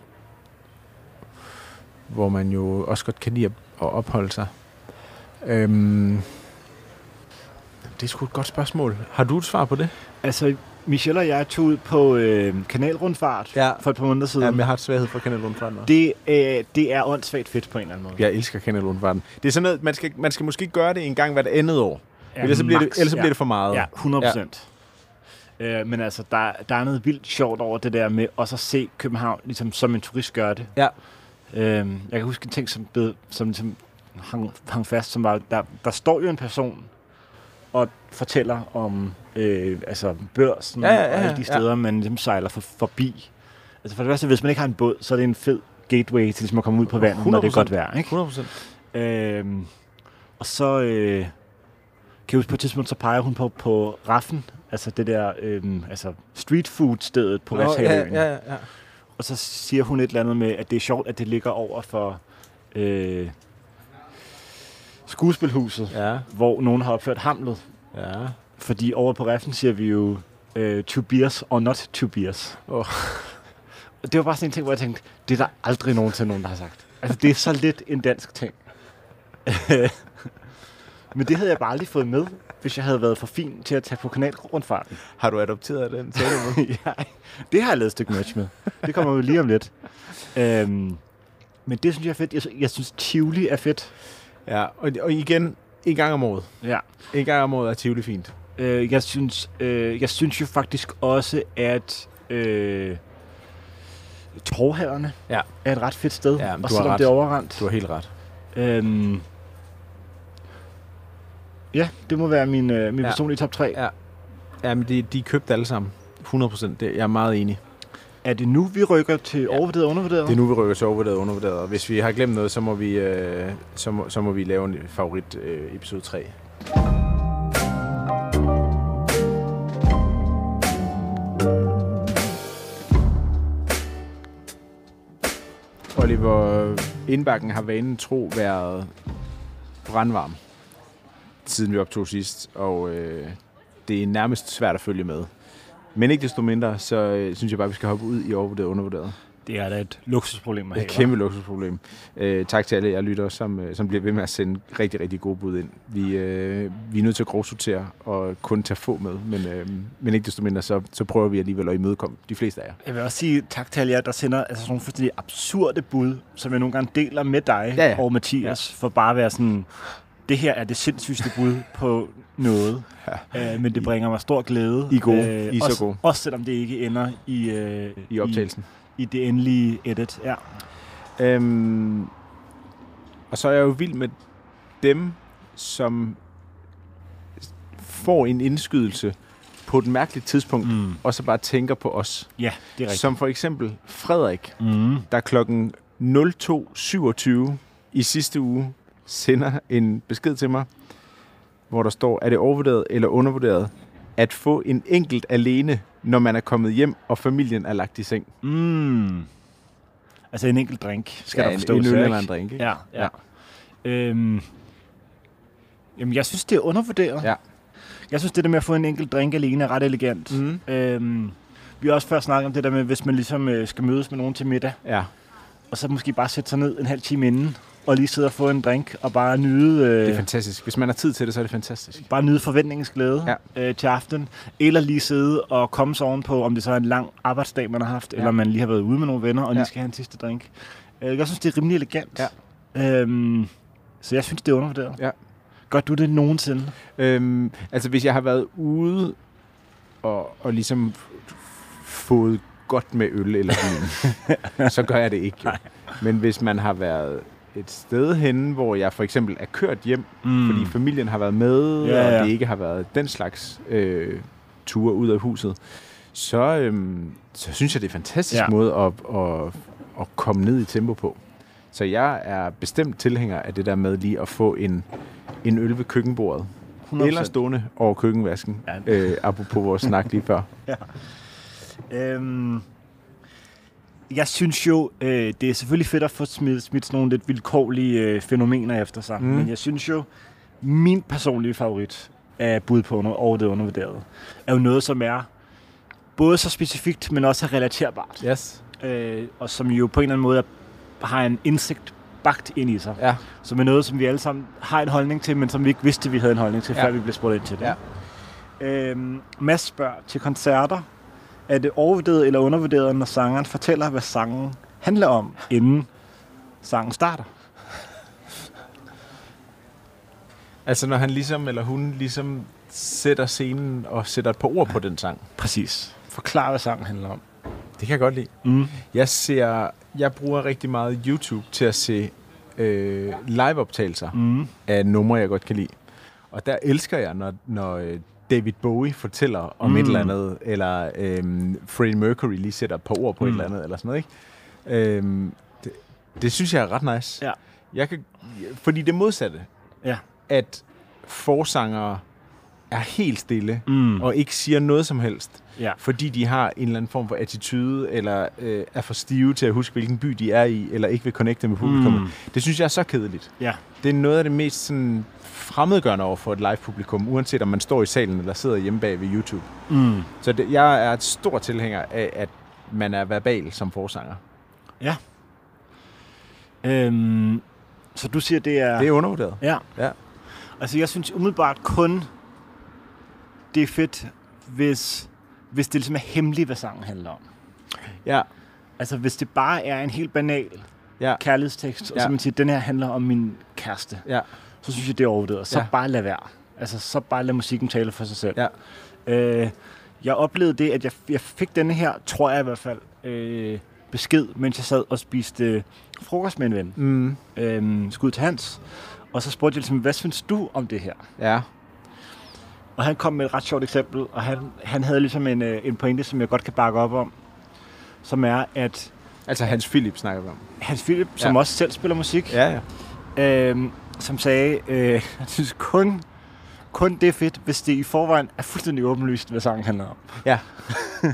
hvor man jo også godt kan lide at, opholde sig. Øhm, det er sgu et godt spørgsmål. Har du et svar på det? Altså, Michelle og jeg tog ud på øh, kanalrundfart Ja. for et par måneder siden. Ja, men jeg har et svaghed for kanalrundfarten også. det, øh, det er åndssvagt fedt på en eller anden måde. Jeg elsker kanalrundfarten. Det er sådan noget, man skal, man skal måske gøre det en gang hvert andet år. Ja, ellers så bliver, det, ellers ja. bliver det for meget. Ja, 100 procent. Ja. Øh, men altså, der, der er noget vildt sjovt over det der med også at se København, ligesom som en turist gør det. Ja. Øh, jeg kan huske en ting, som, blev, som ligesom hang, hang fast, som var, der, der står jo en person og fortæller om øh, altså børsen Ja, ja, ja, og alle de ja. steder, man ligesom sejler for, forbi. Altså for det første, hvis man ikke har en båd, så er det en fed gateway til ligesom at komme ud på vandet, når det er 100%. godt vejr. Ikke? 100 Øhm, og så øh, kan jeg huske på et tidspunkt, så peger hun på, på Raffen, Altså det der øhm, altså street food stedet på Nå, Refshaleøen. ja, ja, ja. Og så siger hun et eller andet med, at det er sjovt, at det ligger over for øh, skuespilhuset, Ja, hvor nogen har opført Hamlet. ja. Fordi over på Reffen siger vi jo øh, to beers or not to beers. Og det var bare sådan en ting, hvor jeg tænkte, det er der aldrig nogensinde nogen, der har sagt. Altså, det er så lidt en dansk ting. Men det havde jeg bare aldrig fået med, hvis jeg havde været for fin til at tage på kanalrundfarten. Har du adopteret den? Ja, det har jeg lavet et stykke match med. Det kommer jo lige om lidt. Øhm, men det synes jeg er fedt. Jeg, jeg synes, Tivoli er fedt. Ja, og, og igen, en gang om året. Ja. En gang om året er Tivoli fint. Øh, jeg, synes, øh, jeg synes jo faktisk også, at øh, Torvhaverne Ja. er et ret fedt sted. Ja, og selvom ret. det er overrendt. Du har helt ret. Øhm, ja, det må være min, øh, min Ja. personlige top 3. Ja. Ja, men de, de er købt alle sammen. 100 procent. Jeg er meget enig. Er det nu, vi rykker til Ja. overvurderet og undervurderet? Det er nu, vi rykker til overvurderet og undervurderet. Og hvis vi har glemt noget, så må vi, øh, så må, så må vi lave en favorit øh, episode 3. Oliver Indbakken har vanen tro været brandvarm, siden vi optog sidst, og øh, det er nærmest svært at følge med. Men ikke desto mindre, så øh, synes jeg bare, vi skal hoppe ud i overvurderet og undervurderet. Det er da et luksusproblem at have. Et kæmpe luksusproblem. Øh, tak til alle jer lytter, som, øh, som bliver ved med at sende rigtig, rigtig gode bud ind. Vi, øh, vi er nødt til at grovsortere og kun tage få med, men, øh, men ikke desto mindre, så, så prøver vi alligevel at imødekomme de fleste af jer. Jeg vil også sige tak til alle jer, der sender altså, sådan nogle fuldstændig absurde bud, som jeg nogle gange deler med dig Ja, ja. og Mathias, for bare at være sådan, det her er det sindssygste bud på noget, ja. øh, men det bringer mig stor glæde. I gode. I er så også, gode. Også selvom det ikke ender i, øh, I optagelsen. I, i det endelige edit. Ja. Øhm, og så er jeg jo vild med dem, som får en indskydelse på et mærkeligt tidspunkt. Mm. og så bare tænker på os. ja, det er rigtigt. Som for eksempel Frederik, Mm. der klokken 02.27 i sidste uge sender en besked til mig, hvor der står, er det overvurderet eller undervurderet at få en enkelt alene, når man er kommet hjem, og familien er lagt i seng. Mm. Altså en enkelt drink, skal ja, der forstås. en, en eller en drink, ikke? Ja, ja. ja. Øhm, jamen, jeg synes, det er undervurderet. Ja. Jeg synes, det der med at få en enkelt drink alene er ret elegant. Mm. Øhm, vi har også før snakket om det der med, hvis man ligesom øh, skal mødes med nogen til middag, Ja, og så måske bare sætte sig ned en halv time inden, og lige sidde og få en drink, og bare nyde, øh, det er fantastisk. Hvis man har tid til det, så er det fantastisk. bare nyde forventningens glæde ja. øh, til aften. Eller lige sidde og komme sig ovenpå, om det så er en lang arbejdsdag, man har haft, ja. Ja. eller man lige har været ude med nogle venner, og Ja. lige skal have en sidste drink. Øh, jeg synes, det er rimelig elegant. Ja. Øhm, så jeg synes, det er undervurderet. Ja. Gør du det nogensinde? Øhm, altså, hvis jeg har været ude og, og ligesom fået godt med øl eller vin, så gør jeg det ikke. Jo. Men hvis man har været et sted henne, hvor jeg for eksempel er kørt hjem, mm. fordi familien har været med, Ja, ja. og det ikke har været den slags øh, ture ud af huset, så, øhm, så synes jeg, det er en fantastisk Ja. ja. måde at, at, at komme ned i tempo på. Så jeg er bestemt tilhænger af det der med lige at få en, en øl ved køkkenbordet. 100%. Eller stående over køkkenvasken, Ja. ja. øh, apropos vores snak lige før. Øhm, jeg synes jo, øh, det er selvfølgelig fedt at få smidt, smidt sådan nogle lidt vilkårlige øh, fænomener efter sig. Mm. Men jeg synes jo, min personlige favorit af bud på under, over det undervurderet, er jo noget, som er både så specifikt, men også er relaterbart. Yes. Øh, og som jo på en eller anden måde har en indsigt bagt ind i sig. Ja. Som er noget, som vi alle sammen har en holdning til, men som vi ikke vidste, vi havde en holdning til, ja. Før vi blev spurgt ind til det. Ja. Øhm, Mads spørger til koncerter. Er det overvurderet eller undervurderet, når sangeren fortæller, hvad sangen handler om, inden sangen starter? Altså når han ligesom, eller hun ligesom sætter scenen og sætter et par ord på den sang. Præcis. Forklar, hvad sangen handler om. Det kan jeg godt lide. Mm. Jeg ser, jeg bruger rigtig meget YouTube til at se øh, liveoptagelser Mm. af numre, jeg godt kan lide. Og der elsker jeg, når, når øh, David Bowie fortæller om Mm. mm. et eller andet, eller øhm, Freddie Mercury lige sætter et par ord på mm. Mm. et eller andet, eller sådan noget, ikke? Øhm, det, det synes jeg er ret nice. Ja. Jeg kan, fordi det modsatte, Ja. at forsangere er helt stille, Mm. og ikke siger noget som helst, Ja. fordi de har en eller anden form for attitude, eller øh, er for stive til at huske, hvilken by de er i, eller ikke vil connecte med publikum. Mm. Det synes jeg er så kedeligt. Ja. Det er noget af det mest sådan, fremmedgørende over for et live-publikum, uanset om man står i salen eller sidder hjemme bag ved YouTube. Mm. Så det, jeg er et stor tilhænger af, at man er verbal som forsanger. Øhm, så du siger, det er... Det er undervurderet. Ja. Ja. Altså, jeg synes umiddelbart kun, det er fedt, hvis, hvis det ligesom er hemmeligt, hvad sangen handler om. Ja, Altså, hvis det bare er en helt banal ja, kærlighedstekst, og Ja. så man siger, den her handler om min kæreste, ja, så synes jeg, det er overvurderet. Så Ja. bare lad være. Altså, så bare lad musikken tale for sig selv. ja. Øh, jeg oplevede det, at jeg, jeg fik denne her, tror jeg i hvert fald, øh, besked, mens jeg sad og spiste øh, frokost med en ven. Mm, Øh, skud til Hans. Og så spurgte jeg ligesom, hvad synes du om det her? ja, Og han kom med et ret sjovt eksempel, og han, han havde ligesom en, øh, en pointe, som jeg godt kan bakke op om, som er, at altså Hans Philip snakker vi om. Hans Philip, som Ja. også selv spiller musik, Ja, ja. øh, som sagde, øh, han synes kun, kun det er fedt, hvis det i forvejen er fuldstændig åbenlyst, hvad sangen handler om. Ja.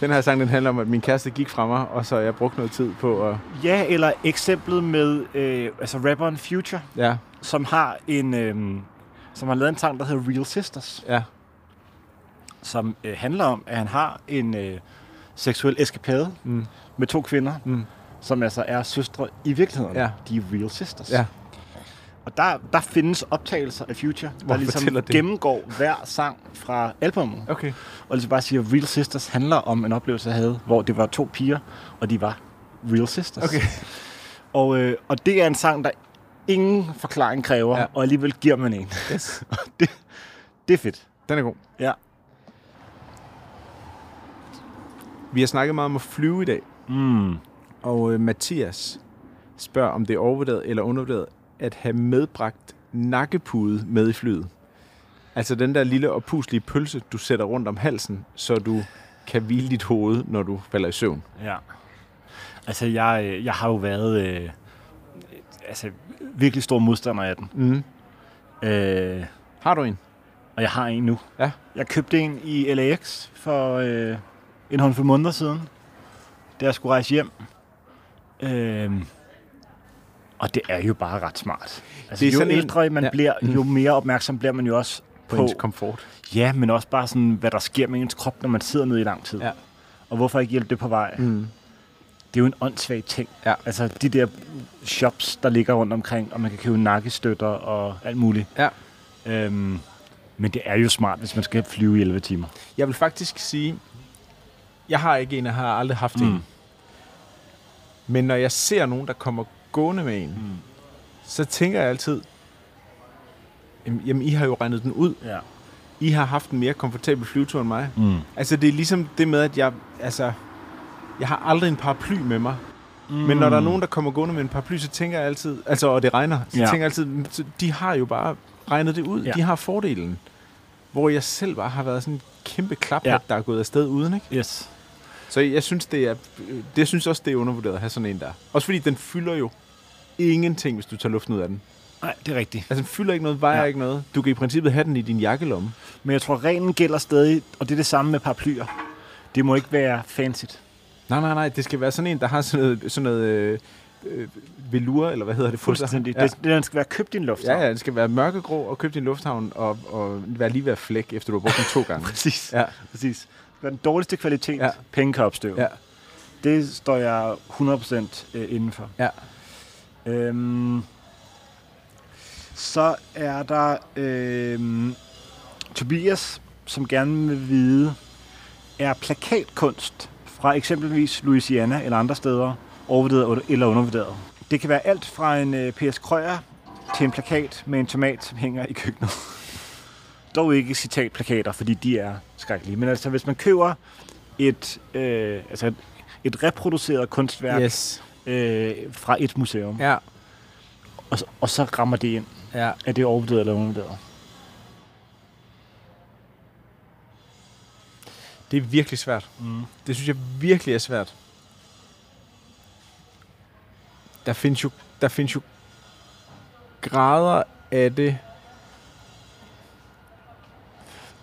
den her sang, den handler om, at min kæreste gik fra mig, og så jeg brugt noget tid på at... Ja, eller eksemplet med øh, altså rapperen Future, Ja, som har en øh, som har lavet en sang, der hedder Real Sisters, ja, som øh, handler om, at han har en øh, seksuel eskapade mm, med to kvinder, mm, som altså er søstre i virkeligheden. Ja. De er Real Sisters. ja, Og der, der findes optagelser af Future, Hvor der ligesom fortæller det? gennemgår hver sang fra albummet. okay. Og ligesom bare siger, Real Sisters handler om en oplevelse, jeg havde, hvor det var to piger, og de var Real Sisters. Okay. Og, øh, og det er en sang, der ingen forklaring kræver, ja. og alligevel giver man en. Yes. det, det er fedt. Den er god. Ja. Vi har snakket meget om at flyve i dag, Mm. og øh, Mathias spørger, om det er overvurderet eller undervurderet at have medbragt nakkepude med i flyet. Altså den der lille og puslige pølse, du sætter rundt om halsen, så du kan hvile dit hoved, når du falder i søvn. Ja. Altså, jeg, jeg har jo været øh, altså, virkelig stor modstander af den. Mm. Øh, Har du en? og jeg har en nu. Ja. Jeg købte en i LAX for øh, en håndfuld måneder siden, da jeg skulle rejse hjem. Øh, og det er jo bare ret smart. Altså, Det er jo en- ældre man ja. bliver, jo mere opmærksom bliver man jo også På, på, ens komfort. ja, men også bare sådan, hvad der sker med ens krop, når man sidder nede i lang tid. Ja. Og hvorfor ikke hjælpe det på vej? Mm. Det er jo en åndssvag ting. Ja. Altså de der shops, der ligger rundt omkring, og man kan købe nakkestøtter og alt muligt. Ja. Øhm, men det er jo smart, hvis man skal flyve i 11 timer. Jeg vil faktisk sige, jeg har ikke en, jeg har aldrig haft mm. Mm. en. Men når jeg ser nogen, der kommer gående med en, Mm. så tænker jeg altid, jamen, jamen I har jo regnet den ud. Ja. I har haft en mere komfortabel flyvetur end mig. Mm. Altså det er ligesom det med, at jeg, altså, jeg har aldrig en paraply med mig. Mm. Men når der er nogen, der kommer gående med en paraply, så tænker jeg altid, altså og det regner, så Ja. tænker jeg altid, "Mm, så de har jo bare regnet det ud. Ja. De har fordelen. Hvor jeg selv bare har været sådan en kæmpe klap, Ja. der er gået afsted uden, ikke? Yes. Så jeg synes, det er, det jeg synes også, det er undervurderet at have sådan en der. Også fordi den fylder jo ingenting, hvis du tager luften ud af den. Nej, det er rigtigt. Altså, den fylder ikke noget, vejer ja. Ikke noget. Du kan i princippet have den i din jakkelomme. Men jeg tror, reglen gælder stadig, og det er det samme med paraplyer. Det må ikke være fancy. Nej, nej, nej. Det skal være sådan en, der har sådan noget, sådan noget øh, øh, velur, eller hvad hedder det? Fuldstændig. Ja. Det, den skal være købt i en luft. Ja, ja, den skal være mørkegrå og købt i en lufthavn og, og være lige ved at flæk, efter du har brugt den to gange. Præcis. Ja, Præcis. Det skal den dårligste kvalitet, Ja. penge kan opstøve. ja, Det står jeg 100% øh, inden for. ja. Øhm, så er der øhm, Tobias, som gerne vil vide, er plakatkunst fra eksempelvis Louisiana eller andre steder overvurderet eller undervurderet? Det kan være alt fra en øh, P.S. Krøyer til en plakat med en tomat, som hænger i køkkenet. Dog ikke citatplakater, fordi de er skrækkelige. Men altså, hvis man køber et, øh, altså et, et reproduceret kunstværk Yes øh, fra et museum, Ja, og, så, og så rammer det ind. ja. Er det overvurderet eller undervurderet? Det er virkelig svært. Mm. Det synes jeg virkelig er svært. Der findes jo, der findes jo grader af det.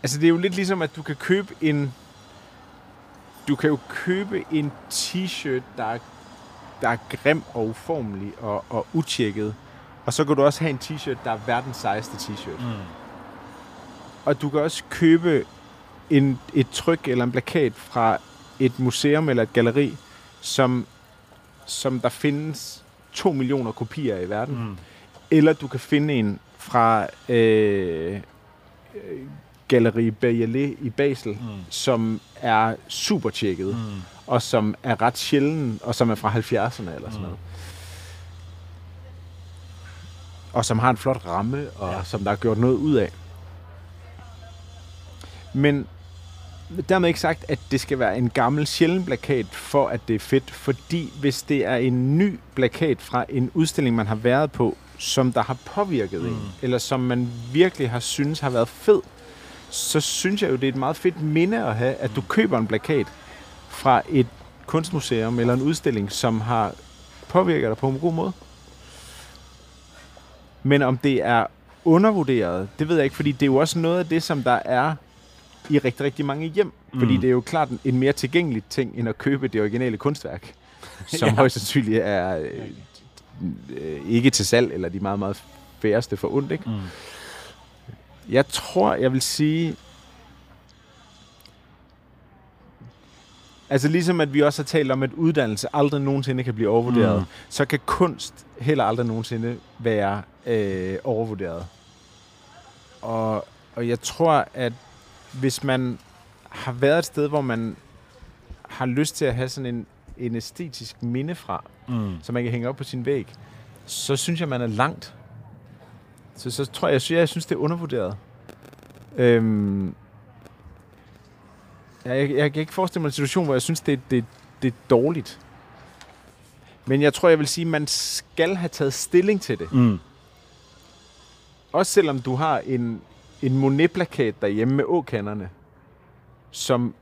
Altså, det er jo lidt ligesom, at du kan købe en... Du kan jo købe en t-shirt, der er, der er grim og uformelig og, og utjekket. Og så kan du også have en t-shirt, der er verdens sejeste t-shirt. Mm. Og du kan også købe en, et tryk eller en plakat fra et museum eller et galleri, som, som der findes to millioner kopier i verden. Mm. Eller du kan finde en fra øh, øh, Galleri Bergelet i Basel, Mm. som er super tjekket, mm. Og som er ret sjælden, og som er fra 70'erne eller sådan Mm. noget. Og som har en flot ramme, og. Ja. som der er gjort noget ud af. Men dermed ikke sagt, at det skal være en gammel sjælden plakat, for at det er fedt. Fordi hvis det er en ny plakat fra en udstilling, man har været på, som der har påvirket mm. en, eller som man virkelig har synes har været fed, så synes jeg jo, det er et meget fedt minde at have, at du køber en plakat fra et kunstmuseum eller en udstilling, som har påvirket dig på en god måde. Men om det er undervurderet, det ved jeg ikke, fordi det er jo også noget af det, som der er i rigtig, rigtig mange hjem. Mm. Fordi det er jo klart en- en mere tilgængelig ting, end at købe det originale kunstværk, som Ja. højst sandsynligt er øh, øh, ikke til salg, eller de meget, meget færreste for ondt, ikke? Mm. Jeg tror, jeg vil sige... Altså ligesom at vi også har talt om, at uddannelse aldrig nogensinde kan blive overvurderet, Mm. så kan kunst heller aldrig nogensinde være øh, overvurderet. Og, og jeg tror, at hvis man har været et sted, hvor man har lyst til at have sådan en, en æstetisk minde fra, Mm. som man kan hænge op på sin væg, så synes jeg, man er langt. Så, så tror jeg, jeg synes, jeg synes, det er undervurderet. Øhm, jeg, jeg, jeg kan ikke forestille mig en situation, hvor jeg synes, det, det, det er dårligt. Men jeg tror, jeg vil sige, at man skal have taget stilling til det. Mm. Også selvom du har en, en Monet-plakat derhjemme med åkanderne, som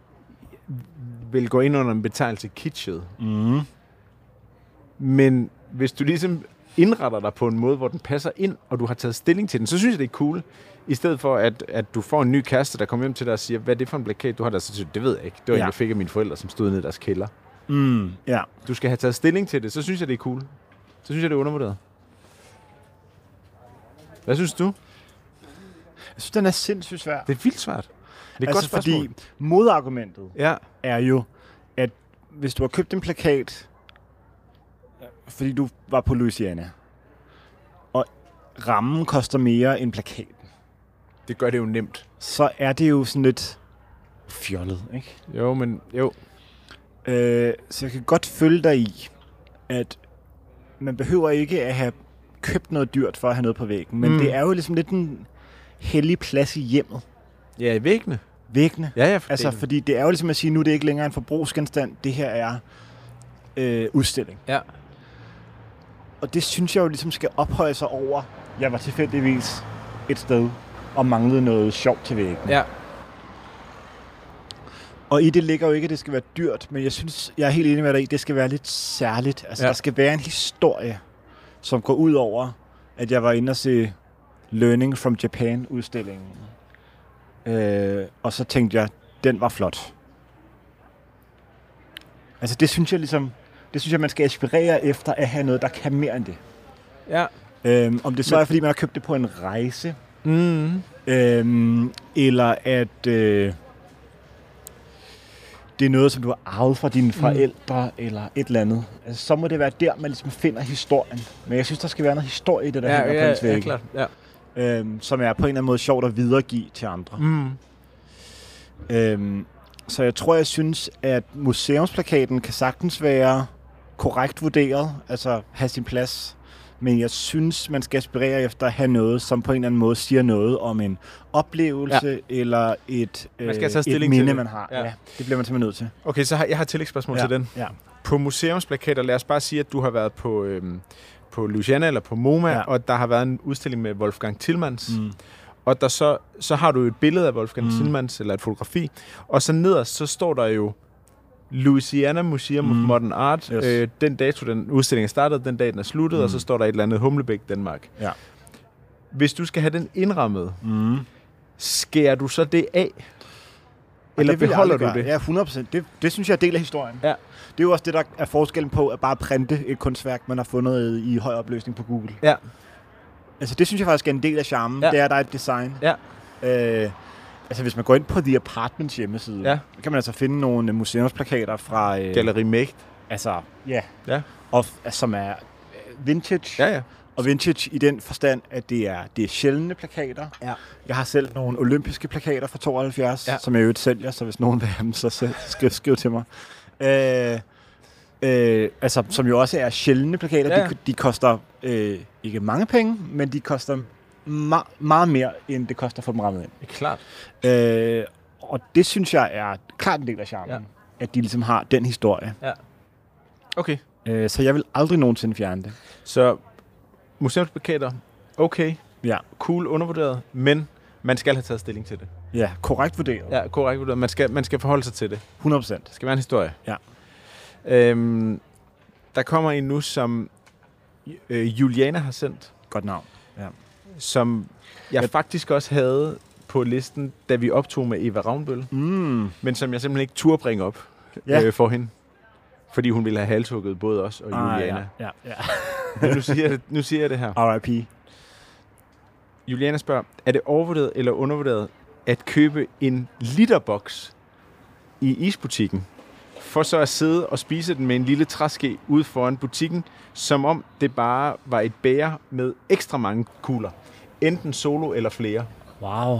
vil gå ind under en betegnelse kitschet. Mm. Men hvis du ligesom indretter dig på en måde, hvor den passer ind, og du har taget stilling til den, så synes jeg, det er cool. I stedet for, at, at du får en ny kæreste, der kommer hjem til dig og siger, hvad er det for en plakat, du har der? Så siger det ved jeg ikke. Det var ja. En, jeg fik af mine forældre, som stod nede i deres kælder. Mm. Ja. Du skal have taget stilling til det, så synes jeg, det er cool. Så synes jeg, det er undervurderet. Hvad synes du? Jeg synes, den er sindssygt svær. Det er vildt svært. Det er altså, godt spørgsmål. fordi modargumentet Ja. er jo, at hvis du har købt en plakat, fordi du var på Louisiana, og rammen koster mere end plakaten, Det gør det jo nemt. så er det jo sådan lidt fjollet, ikke? Jo, men jo. Øh, så jeg kan godt følge dig i, at man behøver ikke at have købt noget dyrt for at have noget på væggen, men Mm. det er jo ligesom lidt en hellig plads i hjemmet. Ja, i væggene. Væggene. Ja, ja. For Altså, det- fordi det er jo ligesom at sige, nu er det ikke længere en forbrugsgenstand, det her er øh, udstilling. Ja. Og det synes jeg jo ligesom skal ophøje sig over, jeg var tilfældigvis et sted og manglede noget sjovt til væggen. Ja. Og i det ligger jo ikke, at det skal være dyrt, men jeg synes, jeg er helt enig med dig i, det skal være lidt særligt. Altså, Ja. der skal være en historie, som går ud over, at jeg var inde og se Learning from Japan-udstillingen. Øh, og så tænkte jeg, den var flot. Altså, det synes jeg ligesom, det synes jeg, man skal aspirere efter at have noget, der kan mere end det. Ja. Øhm, om det så er, fordi man har købt det på en rejse, Mm. Øhm, eller at øh, det er noget, som du har arvet fra dine forældre, mm. eller et eller andet. Altså, så må det være der, man ligesom finder historien. Men jeg synes, der skal være noget historie i det, der Ja, hænger på ja, ens ja, vægge. klart. Ja. øhm, som er på en eller anden måde sjovt at videregive til andre. Mm. Øhm, så jeg tror, jeg synes, at museumsplakaten kan sagtens være korrekt vurderet, altså have sin plads. Men jeg synes, man skal aspirere efter at have noget, som på en eller anden måde siger noget om en oplevelse ja. eller et, Man skal øh, et minde, det. man har. Ja. Ja. det bliver man simpelthen nødt til. Okay, så har, jeg har et tillægsspørgsmål ja. til den. Ja. På museumsplakater, lad os bare sige, at du har været på, øhm, på Louisiana eller på MoMA, ja. Og der har været en udstilling med Wolfgang Tillmans. Mm. Og der så, så har du et billede af Wolfgang. Mm. Tillmans, eller et fotografi, og så nederst, så står der jo Louisiana Museum mm. of. Modern Art. Yes. Øh, den dato, den udstilling startet, den dag, den er sluttet, mm. og så Mm. står der et eller andet Humlebæk, Danmark. Ja. Hvis du skal have den indrammet, Mm. skærer du så det af? Eller det beholder du det? Ja, 100%. Det, det synes jeg er del af historien. Ja. Det er jo også det, der er forskellen på at bare printe et kunstværk, man har fundet i høj opløsning på Google. Ja. Altså det synes jeg faktisk er en del af charmen. Ja. Det er, at der er et design. Ja. Øh, altså hvis man går ind på The Apartments hjemmeside, Ja. så kan man altså finde nogle øh, museumsplakater fra... Øh, Galleri Mægt. Altså, ja. Ja. Og, altså, som er øh, vintage. Ja, ja. Og vintage i den forstand, at det er, det er sjældne plakater. Ja. Jeg har selv nogle olympiske plakater fra 72, Ja. som jeg i øvrigt sælger, så hvis nogen vil have dem, så se- skriv, skriv til mig. Øh, øh, altså, som jo også er sjældne plakater. Ja. De, de koster øh, ikke mange penge, men de koster ma- meget mere, end det koster for dem rammet ind. Det er klart. Øh, og det synes jeg er klart en del af charmen. Ja. Ja. At de ligesom har den historie. Okay. Øh, så jeg vil aldrig nogensinde fjerne det. Så museumsplakater, okay, Ja, cool, undervurderet, men man skal have taget stilling til det. ja korrekt vurderet. Ja. Ja, korrekt vurderet. Man skal, man skal forholde sig til det. 100 procent. Det skal være en historie. Ja. Øhm, der kommer en nu, som øh, Juliana har sendt, Godt navn. Som jeg Jeg- faktisk også havde på listen, da vi optog med Eva Ravnbøl, Mm. men som jeg simpelthen ikke turde bringe op Ja. øh, for hende. Fordi hun ville have halshugget både os og Juliana. Ah, ja, ja, Men nu, siger jeg det, nu siger jeg det her. ja. R.I.P. Juliana spørger, er det overvurderet eller undervurderet at købe en literboks i isbutikken, for så at sidde og spise den med en lille træske ude foran butikken, som om det bare var et bære med ekstra mange kugler. Enten solo eller flere. Wow.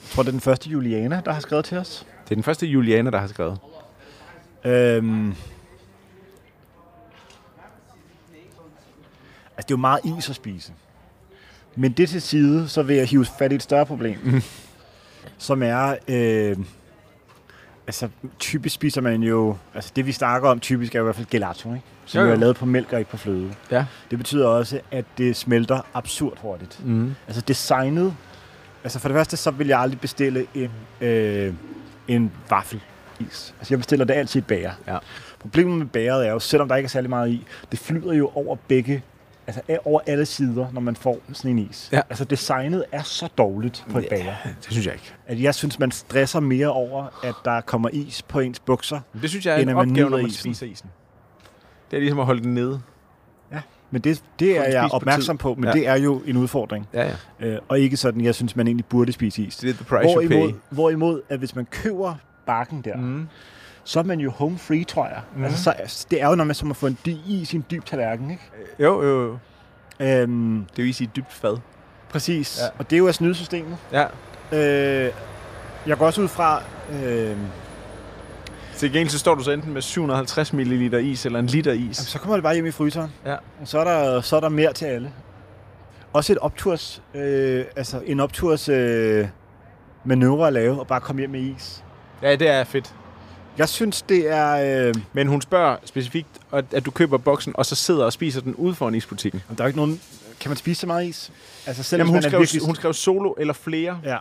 Jeg tror, det er den første Juliana, der har skrevet til os. Det er den første Juliana, der har skrevet. Øhm. Altså, det er jo meget is at spise. Men det til side, så vil jeg hive fat i et større problem. Som er... Øh, altså, typisk spiser man jo... Altså, det vi snakker om typisk er jo i hvert fald gelato, ikke? Som Jo, jo, er lavet på mælk og ikke på fløde. Ja. Det betyder også, at det smelter absurd hurtigt. Mm. Altså designet. Altså for det første, så vil jeg aldrig bestille en, øh, en vaffelis. Altså jeg bestiller det altid i bager. Ja. Problemet med bæret er jo, selvom der ikke er særlig meget i, det flyder jo over begge, altså over alle sider, når man får sådan en is. Ja. Altså designet er så dårligt på et Ja. bager, Det synes jeg ikke. at jeg synes, man stresser mere over, at der kommer is på ens bukser. Men det synes jeg er End en at man opgave, når man isen. spiser isen. Det er ligesom at holde den nede. Men det, det er jeg på opmærksom tid. på, men Ja. det er jo en udfordring. Ja, ja. Øh, og ikke sådan, jeg synes, man egentlig burde spise is. Det er the price you Hvorimod, pay. hvorimod, at hvis man køber bakken der, Mm. Så er man jo home free, tror jeg. Mm. Altså, så, er- det er jo, når man som at få en dy, is i en dyb tallerken, ikke? Jo, jo, jo. Øhm, Det er jo i et dybt fad. præcis. Ja. Og det er jo af snydesystemet. Ja. Øh, jeg går også ud fra... Øh, Til gengæld så står du så enten med 750 ml is eller en liter is. jamen, så kommer det bare hjem i fryseren. Ja. Og så er der, så er der mere til alle. Også et opturs... Øh, altså en opturs... Øh, manøvre at lave, og bare komme hjem med is. Ja, det er fedt. Jeg synes, det er... Øh, Men hun spørger specifikt, at at du køber boksen, og så sidder og spiser den ude foran isbutikken. der er ikke nogen... Kan man spise så meget is? Altså selv Jamen, hun skrev, virkelig... hun skrev solo eller flere. Ja.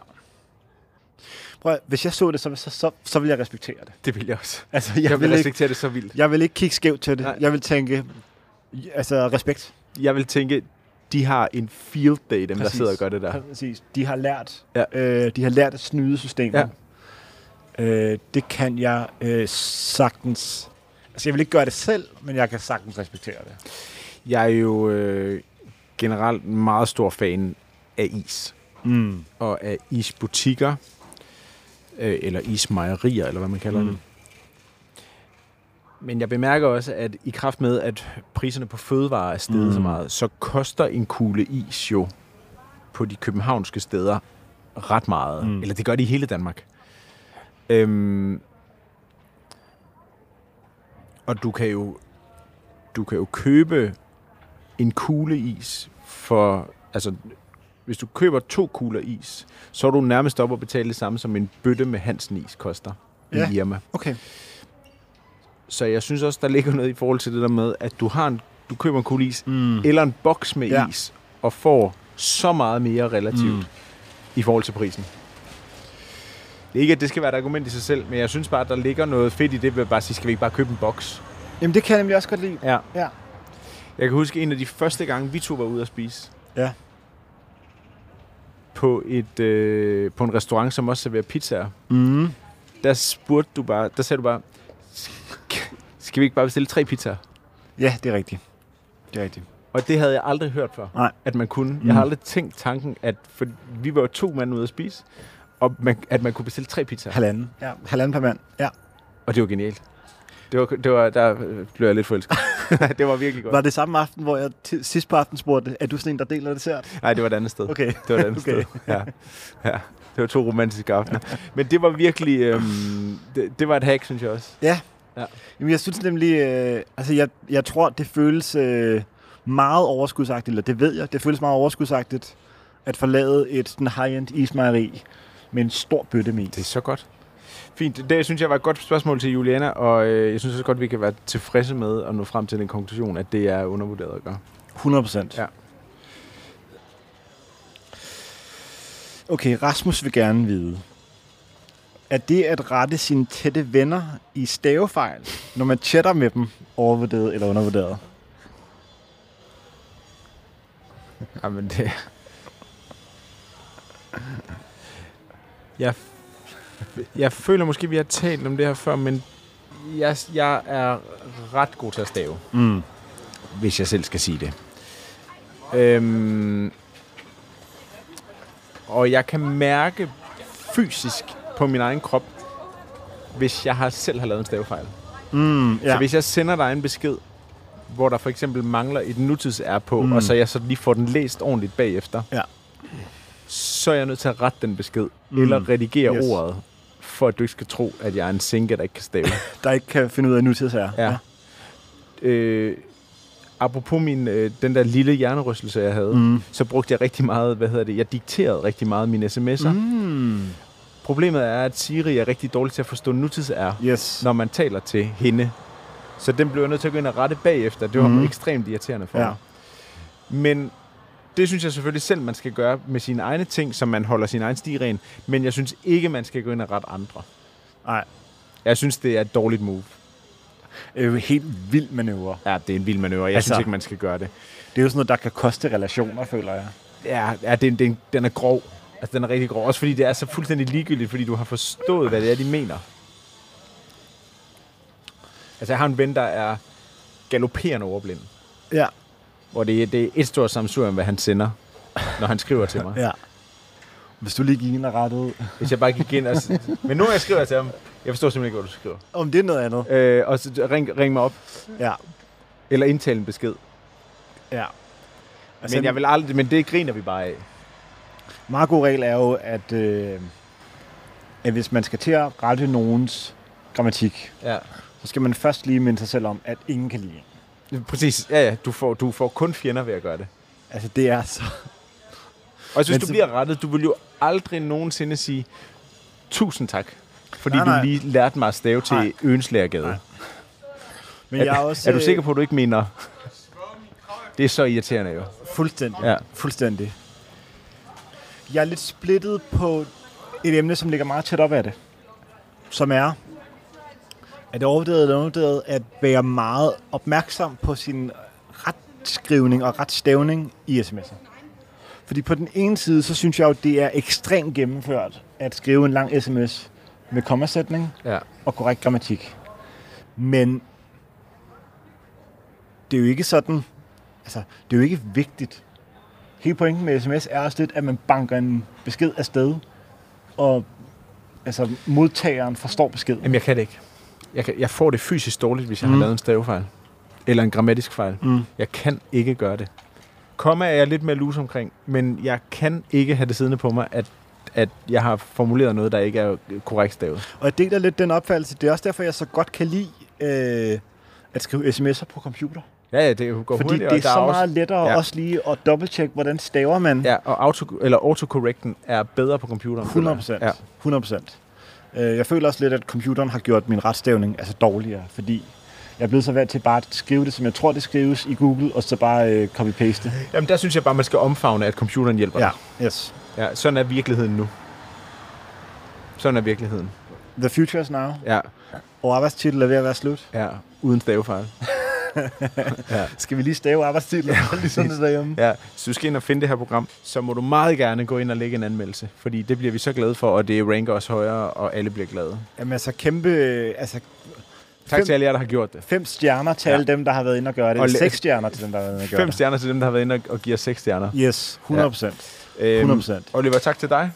Prøv, at- hvis jeg så det, så, så, så, så ville jeg respektere det. Det vil jeg også. Altså, Jeg, jeg, vil vil ikke, respektere det så vildt. jeg vil ikke kigge skævt til det. Nej. Jeg vil tænke, altså respekt. Jeg vil tænke, de har en field day, dem Præcis. der sidder og gør det der. Præcis. De har lært, Ja. øh, de har lært at snyde systemet. Ja. Øh, det kan jeg øh, sagtens... Altså, jeg vil ikke gøre det selv, men jeg kan sagtens respektere det. Jeg er jo øh, generelt meget stor fan af is. Mm. Og af isbutikker. Øh, eller ismejerier, eller hvad man kalder mm. Det. Men jeg bemærker også, at i kraft med, at priserne på fødevarer er steget mm. så meget, så koster en kugle is jo på de københavnske steder ret meget. Mm. Eller det gør de i hele Danmark. Øhm, og du kan jo du kan jo købe en kugle is for altså hvis du køber to kugler is, så er du nærmest op og betale det samme som en bøtte med Hansen is koster Ja. i Irma. Okay. Så jeg synes også, der ligger noget i forhold til det der med, at du har en, du køber en kugle is, Mm. eller en boks med Ja. is, og får så meget mere relativt Mm. i forhold til prisen. Det er ikke, at det skal være et argument i sig selv, men jeg synes bare, at der ligger noget fedt i det, ved at bare sige, skal vi ikke bare købe en boks? Jamen, det kan jeg nemlig også godt lide. Ja. Ja. Jeg kan huske en af de første gange, vi to var ude at spise. Ja. På, et, øh, på en restaurant, som også serverer pizzaer. Mm. Der spurgte du bare, der sagde du bare, "Sk- skal vi ikke bare bestille tre pizzaer? Ja, det er rigtigt. Det er rigtigt. Og det havde jeg aldrig hørt før, Nej. at man kunne. Mm. Jeg har aldrig tænkt tanken, at for vi var jo to mand ude at spise, og man, at man kunne bestille tre pizzaer. Halvanden. Ja, halvanden per mand. Ja. Og det var genialt. Det var, det var, der blev jeg lidt forelsket. det var virkelig godt. Var det samme aften, hvor jeg til, sidst på aften spurgte, er du sådan en, der deler dessert? Nej, det var et andet sted. Okay. Det var et andet Okay. sted. Ja. ja. Det var to romantiske aftener. Men det var virkelig... Øhm, det, det var et hack, synes jeg også. Ja. Ja. Jamen, jeg synes nemlig, øh, altså jeg, jeg tror, det føles øh, meget overskudsagtigt, eller det ved jeg, det føles meget overskudsagtigt, at forlade et sådan high-end ismejeri med en stor bøtte med Det er så godt. Fint. Det synes jeg var et godt spørgsmål til Juliana, og øh, jeg synes også godt, vi kan være tilfredse med at nå frem til den konklusion, at det er undervurderet at gøre. 100 procent. Ja. Okay, Rasmus vil gerne vide, er det at rette sine tætte venner i stavefejl, når man chatter med dem, overvurderet eller undervurderet? Jamen, det... Jeg, jeg føler måske, vi har talt om det her før, men jeg, jeg er ret god til at stave, Mm. hvis jeg selv skal sige det. Øhm, og jeg kan mærke fysisk på min egen krop, hvis jeg har selv har lavet en stavefejl. Mm, Ja. Så hvis jeg sender dig en besked, hvor der for eksempel mangler et nutids er på, mm. og så jeg så lige får den læst ordentligt bagefter, Ja. Så er jeg nødt til at rette den besked, Mm. eller redigere Yes. ordet, for at du ikke skal tro, at jeg er en sinke, der ikke kan stave. Der ikke kan finde ud af nutidsager. Ja. øh, apropos min, øh, den der lille hjernerystelse, jeg havde, mm. Så brugte jeg rigtig meget, hvad hedder det, jeg dikterede rigtig meget mine sms'er. Mm. Problemet er, at Siri er rigtig dårlig til at forstå nutids er, Yes. når man taler til hende. Så den blev jeg nødt til at gå ind og rette bagefter. Det var mm. ekstremt irriterende for Ja. mig. Men det synes jeg selvfølgelig selv, man skal gøre med sine egne ting, som man holder sin egen sti ren. Men jeg synes ikke, man skal gå ind og rette andre. Nej. Jeg synes, det er et dårligt move. Det er jo helt vild manøvre. Ja, det er en vild manøvre. Jeg Altså- synes ikke, man skal gøre det. Det er jo sådan noget, der kan koste relationer, føler jeg. Ja, ja det, det, er- den er grov. Altså, den er rigtig grov. Også fordi det er så fuldstændig ligegyldigt, fordi du har forstået, hvad det er, de mener. Altså, jeg har en ven, der er galopperende overblind. Hvor det, er- det er et stort samsurium, hvad han sender, når han skriver til mig. ja. Hvis du lige gik ind og rettede... Hvis jeg bare gik ind og... Men nogle gange skriver jeg til ham, jeg forstår simpelthen ikke, hvad du skriver. Om det er noget andet. Øh, og så ring, ring mig op, Ja. eller indtale en besked. Ja. Altså, men, jeg vil aldrig, men det griner vi bare af. Meget god regel er jo, at, øh, at hvis man skal til at rette nogens grammatik, Ja. så skal man først lige minde sig selv om, at ingen kan lide. Præcis. Ja, ja. Du får, du får kun fjender ved at gøre det. Altså, det er så... Og hvis Men du så- bliver rettet, du vil jo aldrig nogensinde sige, tusind tak, fordi Nej, nej. du lige lærte mig at stave til Nej. Øenslagergade. Nej. Men Er, jeg er også... er du sikker på, at du ikke mener... Det er så irriterende jo. øh, Fuldstændig. Ja. Fuldstændig. Jeg er lidt splittet på et emne, som ligger meget tæt op af det. Som er, er det overvurderet eller undervurderet at være meget opmærksom på sin retskrivning og retstavning i sms'er. Fordi på den ene side, så synes jeg jo, det er ekstremt gennemført at skrive en lang sms med kommasætning Ja. og korrekt grammatik. Men det er jo ikke sådan, altså, det er jo ikke vigtigt. Hele pointen med sms er også lidt, at man banker en besked afsted, og altså, modtageren forstår beskeden. Jamen, jeg kan det ikke. Jeg, kan, jeg får det fysisk dårligt, hvis jeg mm. Har lavet en stavefejl. Eller en grammatisk fejl. Mm. Jeg kan ikke gøre det. Komma er jeg lidt mere loose omkring, men jeg kan ikke have det siddende på mig, at, at jeg har formuleret noget, der ikke er korrekt stavet. Og jeg deler lidt den opfattelse. Det er også derfor, jeg så godt kan lide øh, at skrive sms'er på computer. Ja, ja, det går Fordi hurtigt, det og er der så også, meget lettere ja. også lige at dobbelttjekke, hvordan staver man. Ja, og auto, eller autocorrecten er bedre på computeren. 100 føler procent. jeg. Ja. 100 procent. Øh, Jeg føler også lidt, at computeren har gjort min retstavning altså dårligere, fordi jeg er blevet så vant til bare at skrive det, som jeg tror, det skrives i Google, og så bare øh, copy-paste. Ja. Jamen, der synes jeg bare, man skal omfavne, at computeren hjælper Ja, yes. Ja, sådan er virkeligheden nu. Sådan er virkeligheden. The future is now. Ja, Og arbejdstitel er ved at være slut. ja uden stavefejl. Ja. Skal vi lige stave arbejdstitlen? Ja, ligesom det derhjemme. Ja, så du skal ind og finde det her program, så må du meget gerne gå ind og lægge en anmeldelse, fordi det bliver vi så glade for, og det ranker os højere, og alle bliver glade. Jamen altså kæmpe... Altså, Tak Fem- til alle jer, der har gjort det. fem stjerner til Ja. alle dem, der har været inde og gøre det. Og seks stjerner til dem, der har været inde og gøre Fem det. stjerner til dem, der har været inde og- og giver seks stjerner. Yes, 100 procent. Øhm, 100 procent. Oliver, tak til dig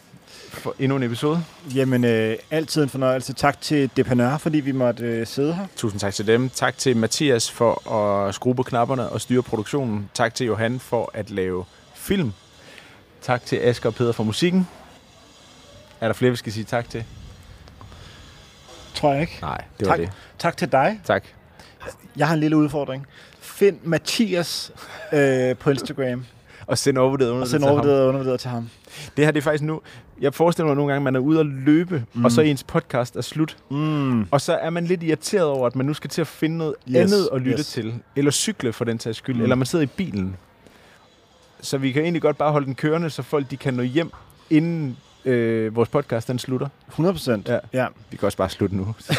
for endnu en episode. Jamen, øh, altid en fornøjelse. Tak til Depanør, fordi vi måtte øh, sidde her. Tusind tak til dem. Tak til Mathias for at skrue på knapperne og styre produktionen. Tak til Johan for at lave film. Tak til Asger og Peder for musikken. Er der flere, vi skal sige tak til? Tror jeg ikke. Nej, det var Tak. det. Tak til dig. Tak. Jeg har en lille udfordring. Find Mathias øh, på Instagram, Og send overvurderet under og send overvurderet og undervurderet til ham. Det her det er faktisk nu... Jeg forestiller mig nogle gange, at man er ude at løbe, mm. og så ens podcast er slut. Mm. Og så er man lidt irriteret over, at man nu skal til at finde noget Yes, andet at lytte yes. til. Eller cykle for den tages skyld. Mm. Mm. Eller man sidder i bilen. Så vi kan egentlig godt bare holde den kørende, så folk de kan nå hjem, inden øh, vores podcast den slutter. 100 procent. Ja. ja. Vi kan også bare slutte nu. Så,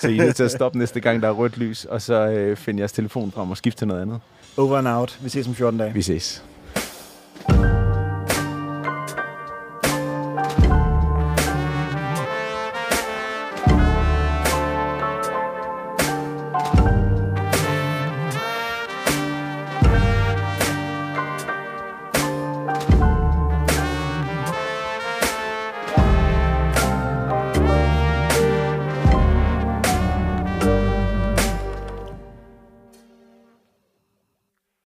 så I er nødt til at stoppe næste gang, der er rødt lys, og så øh, finde jeres telefon frem og skifte til noget andet. Over and out. Vi ses om 14 dage. Vi ses. Bye.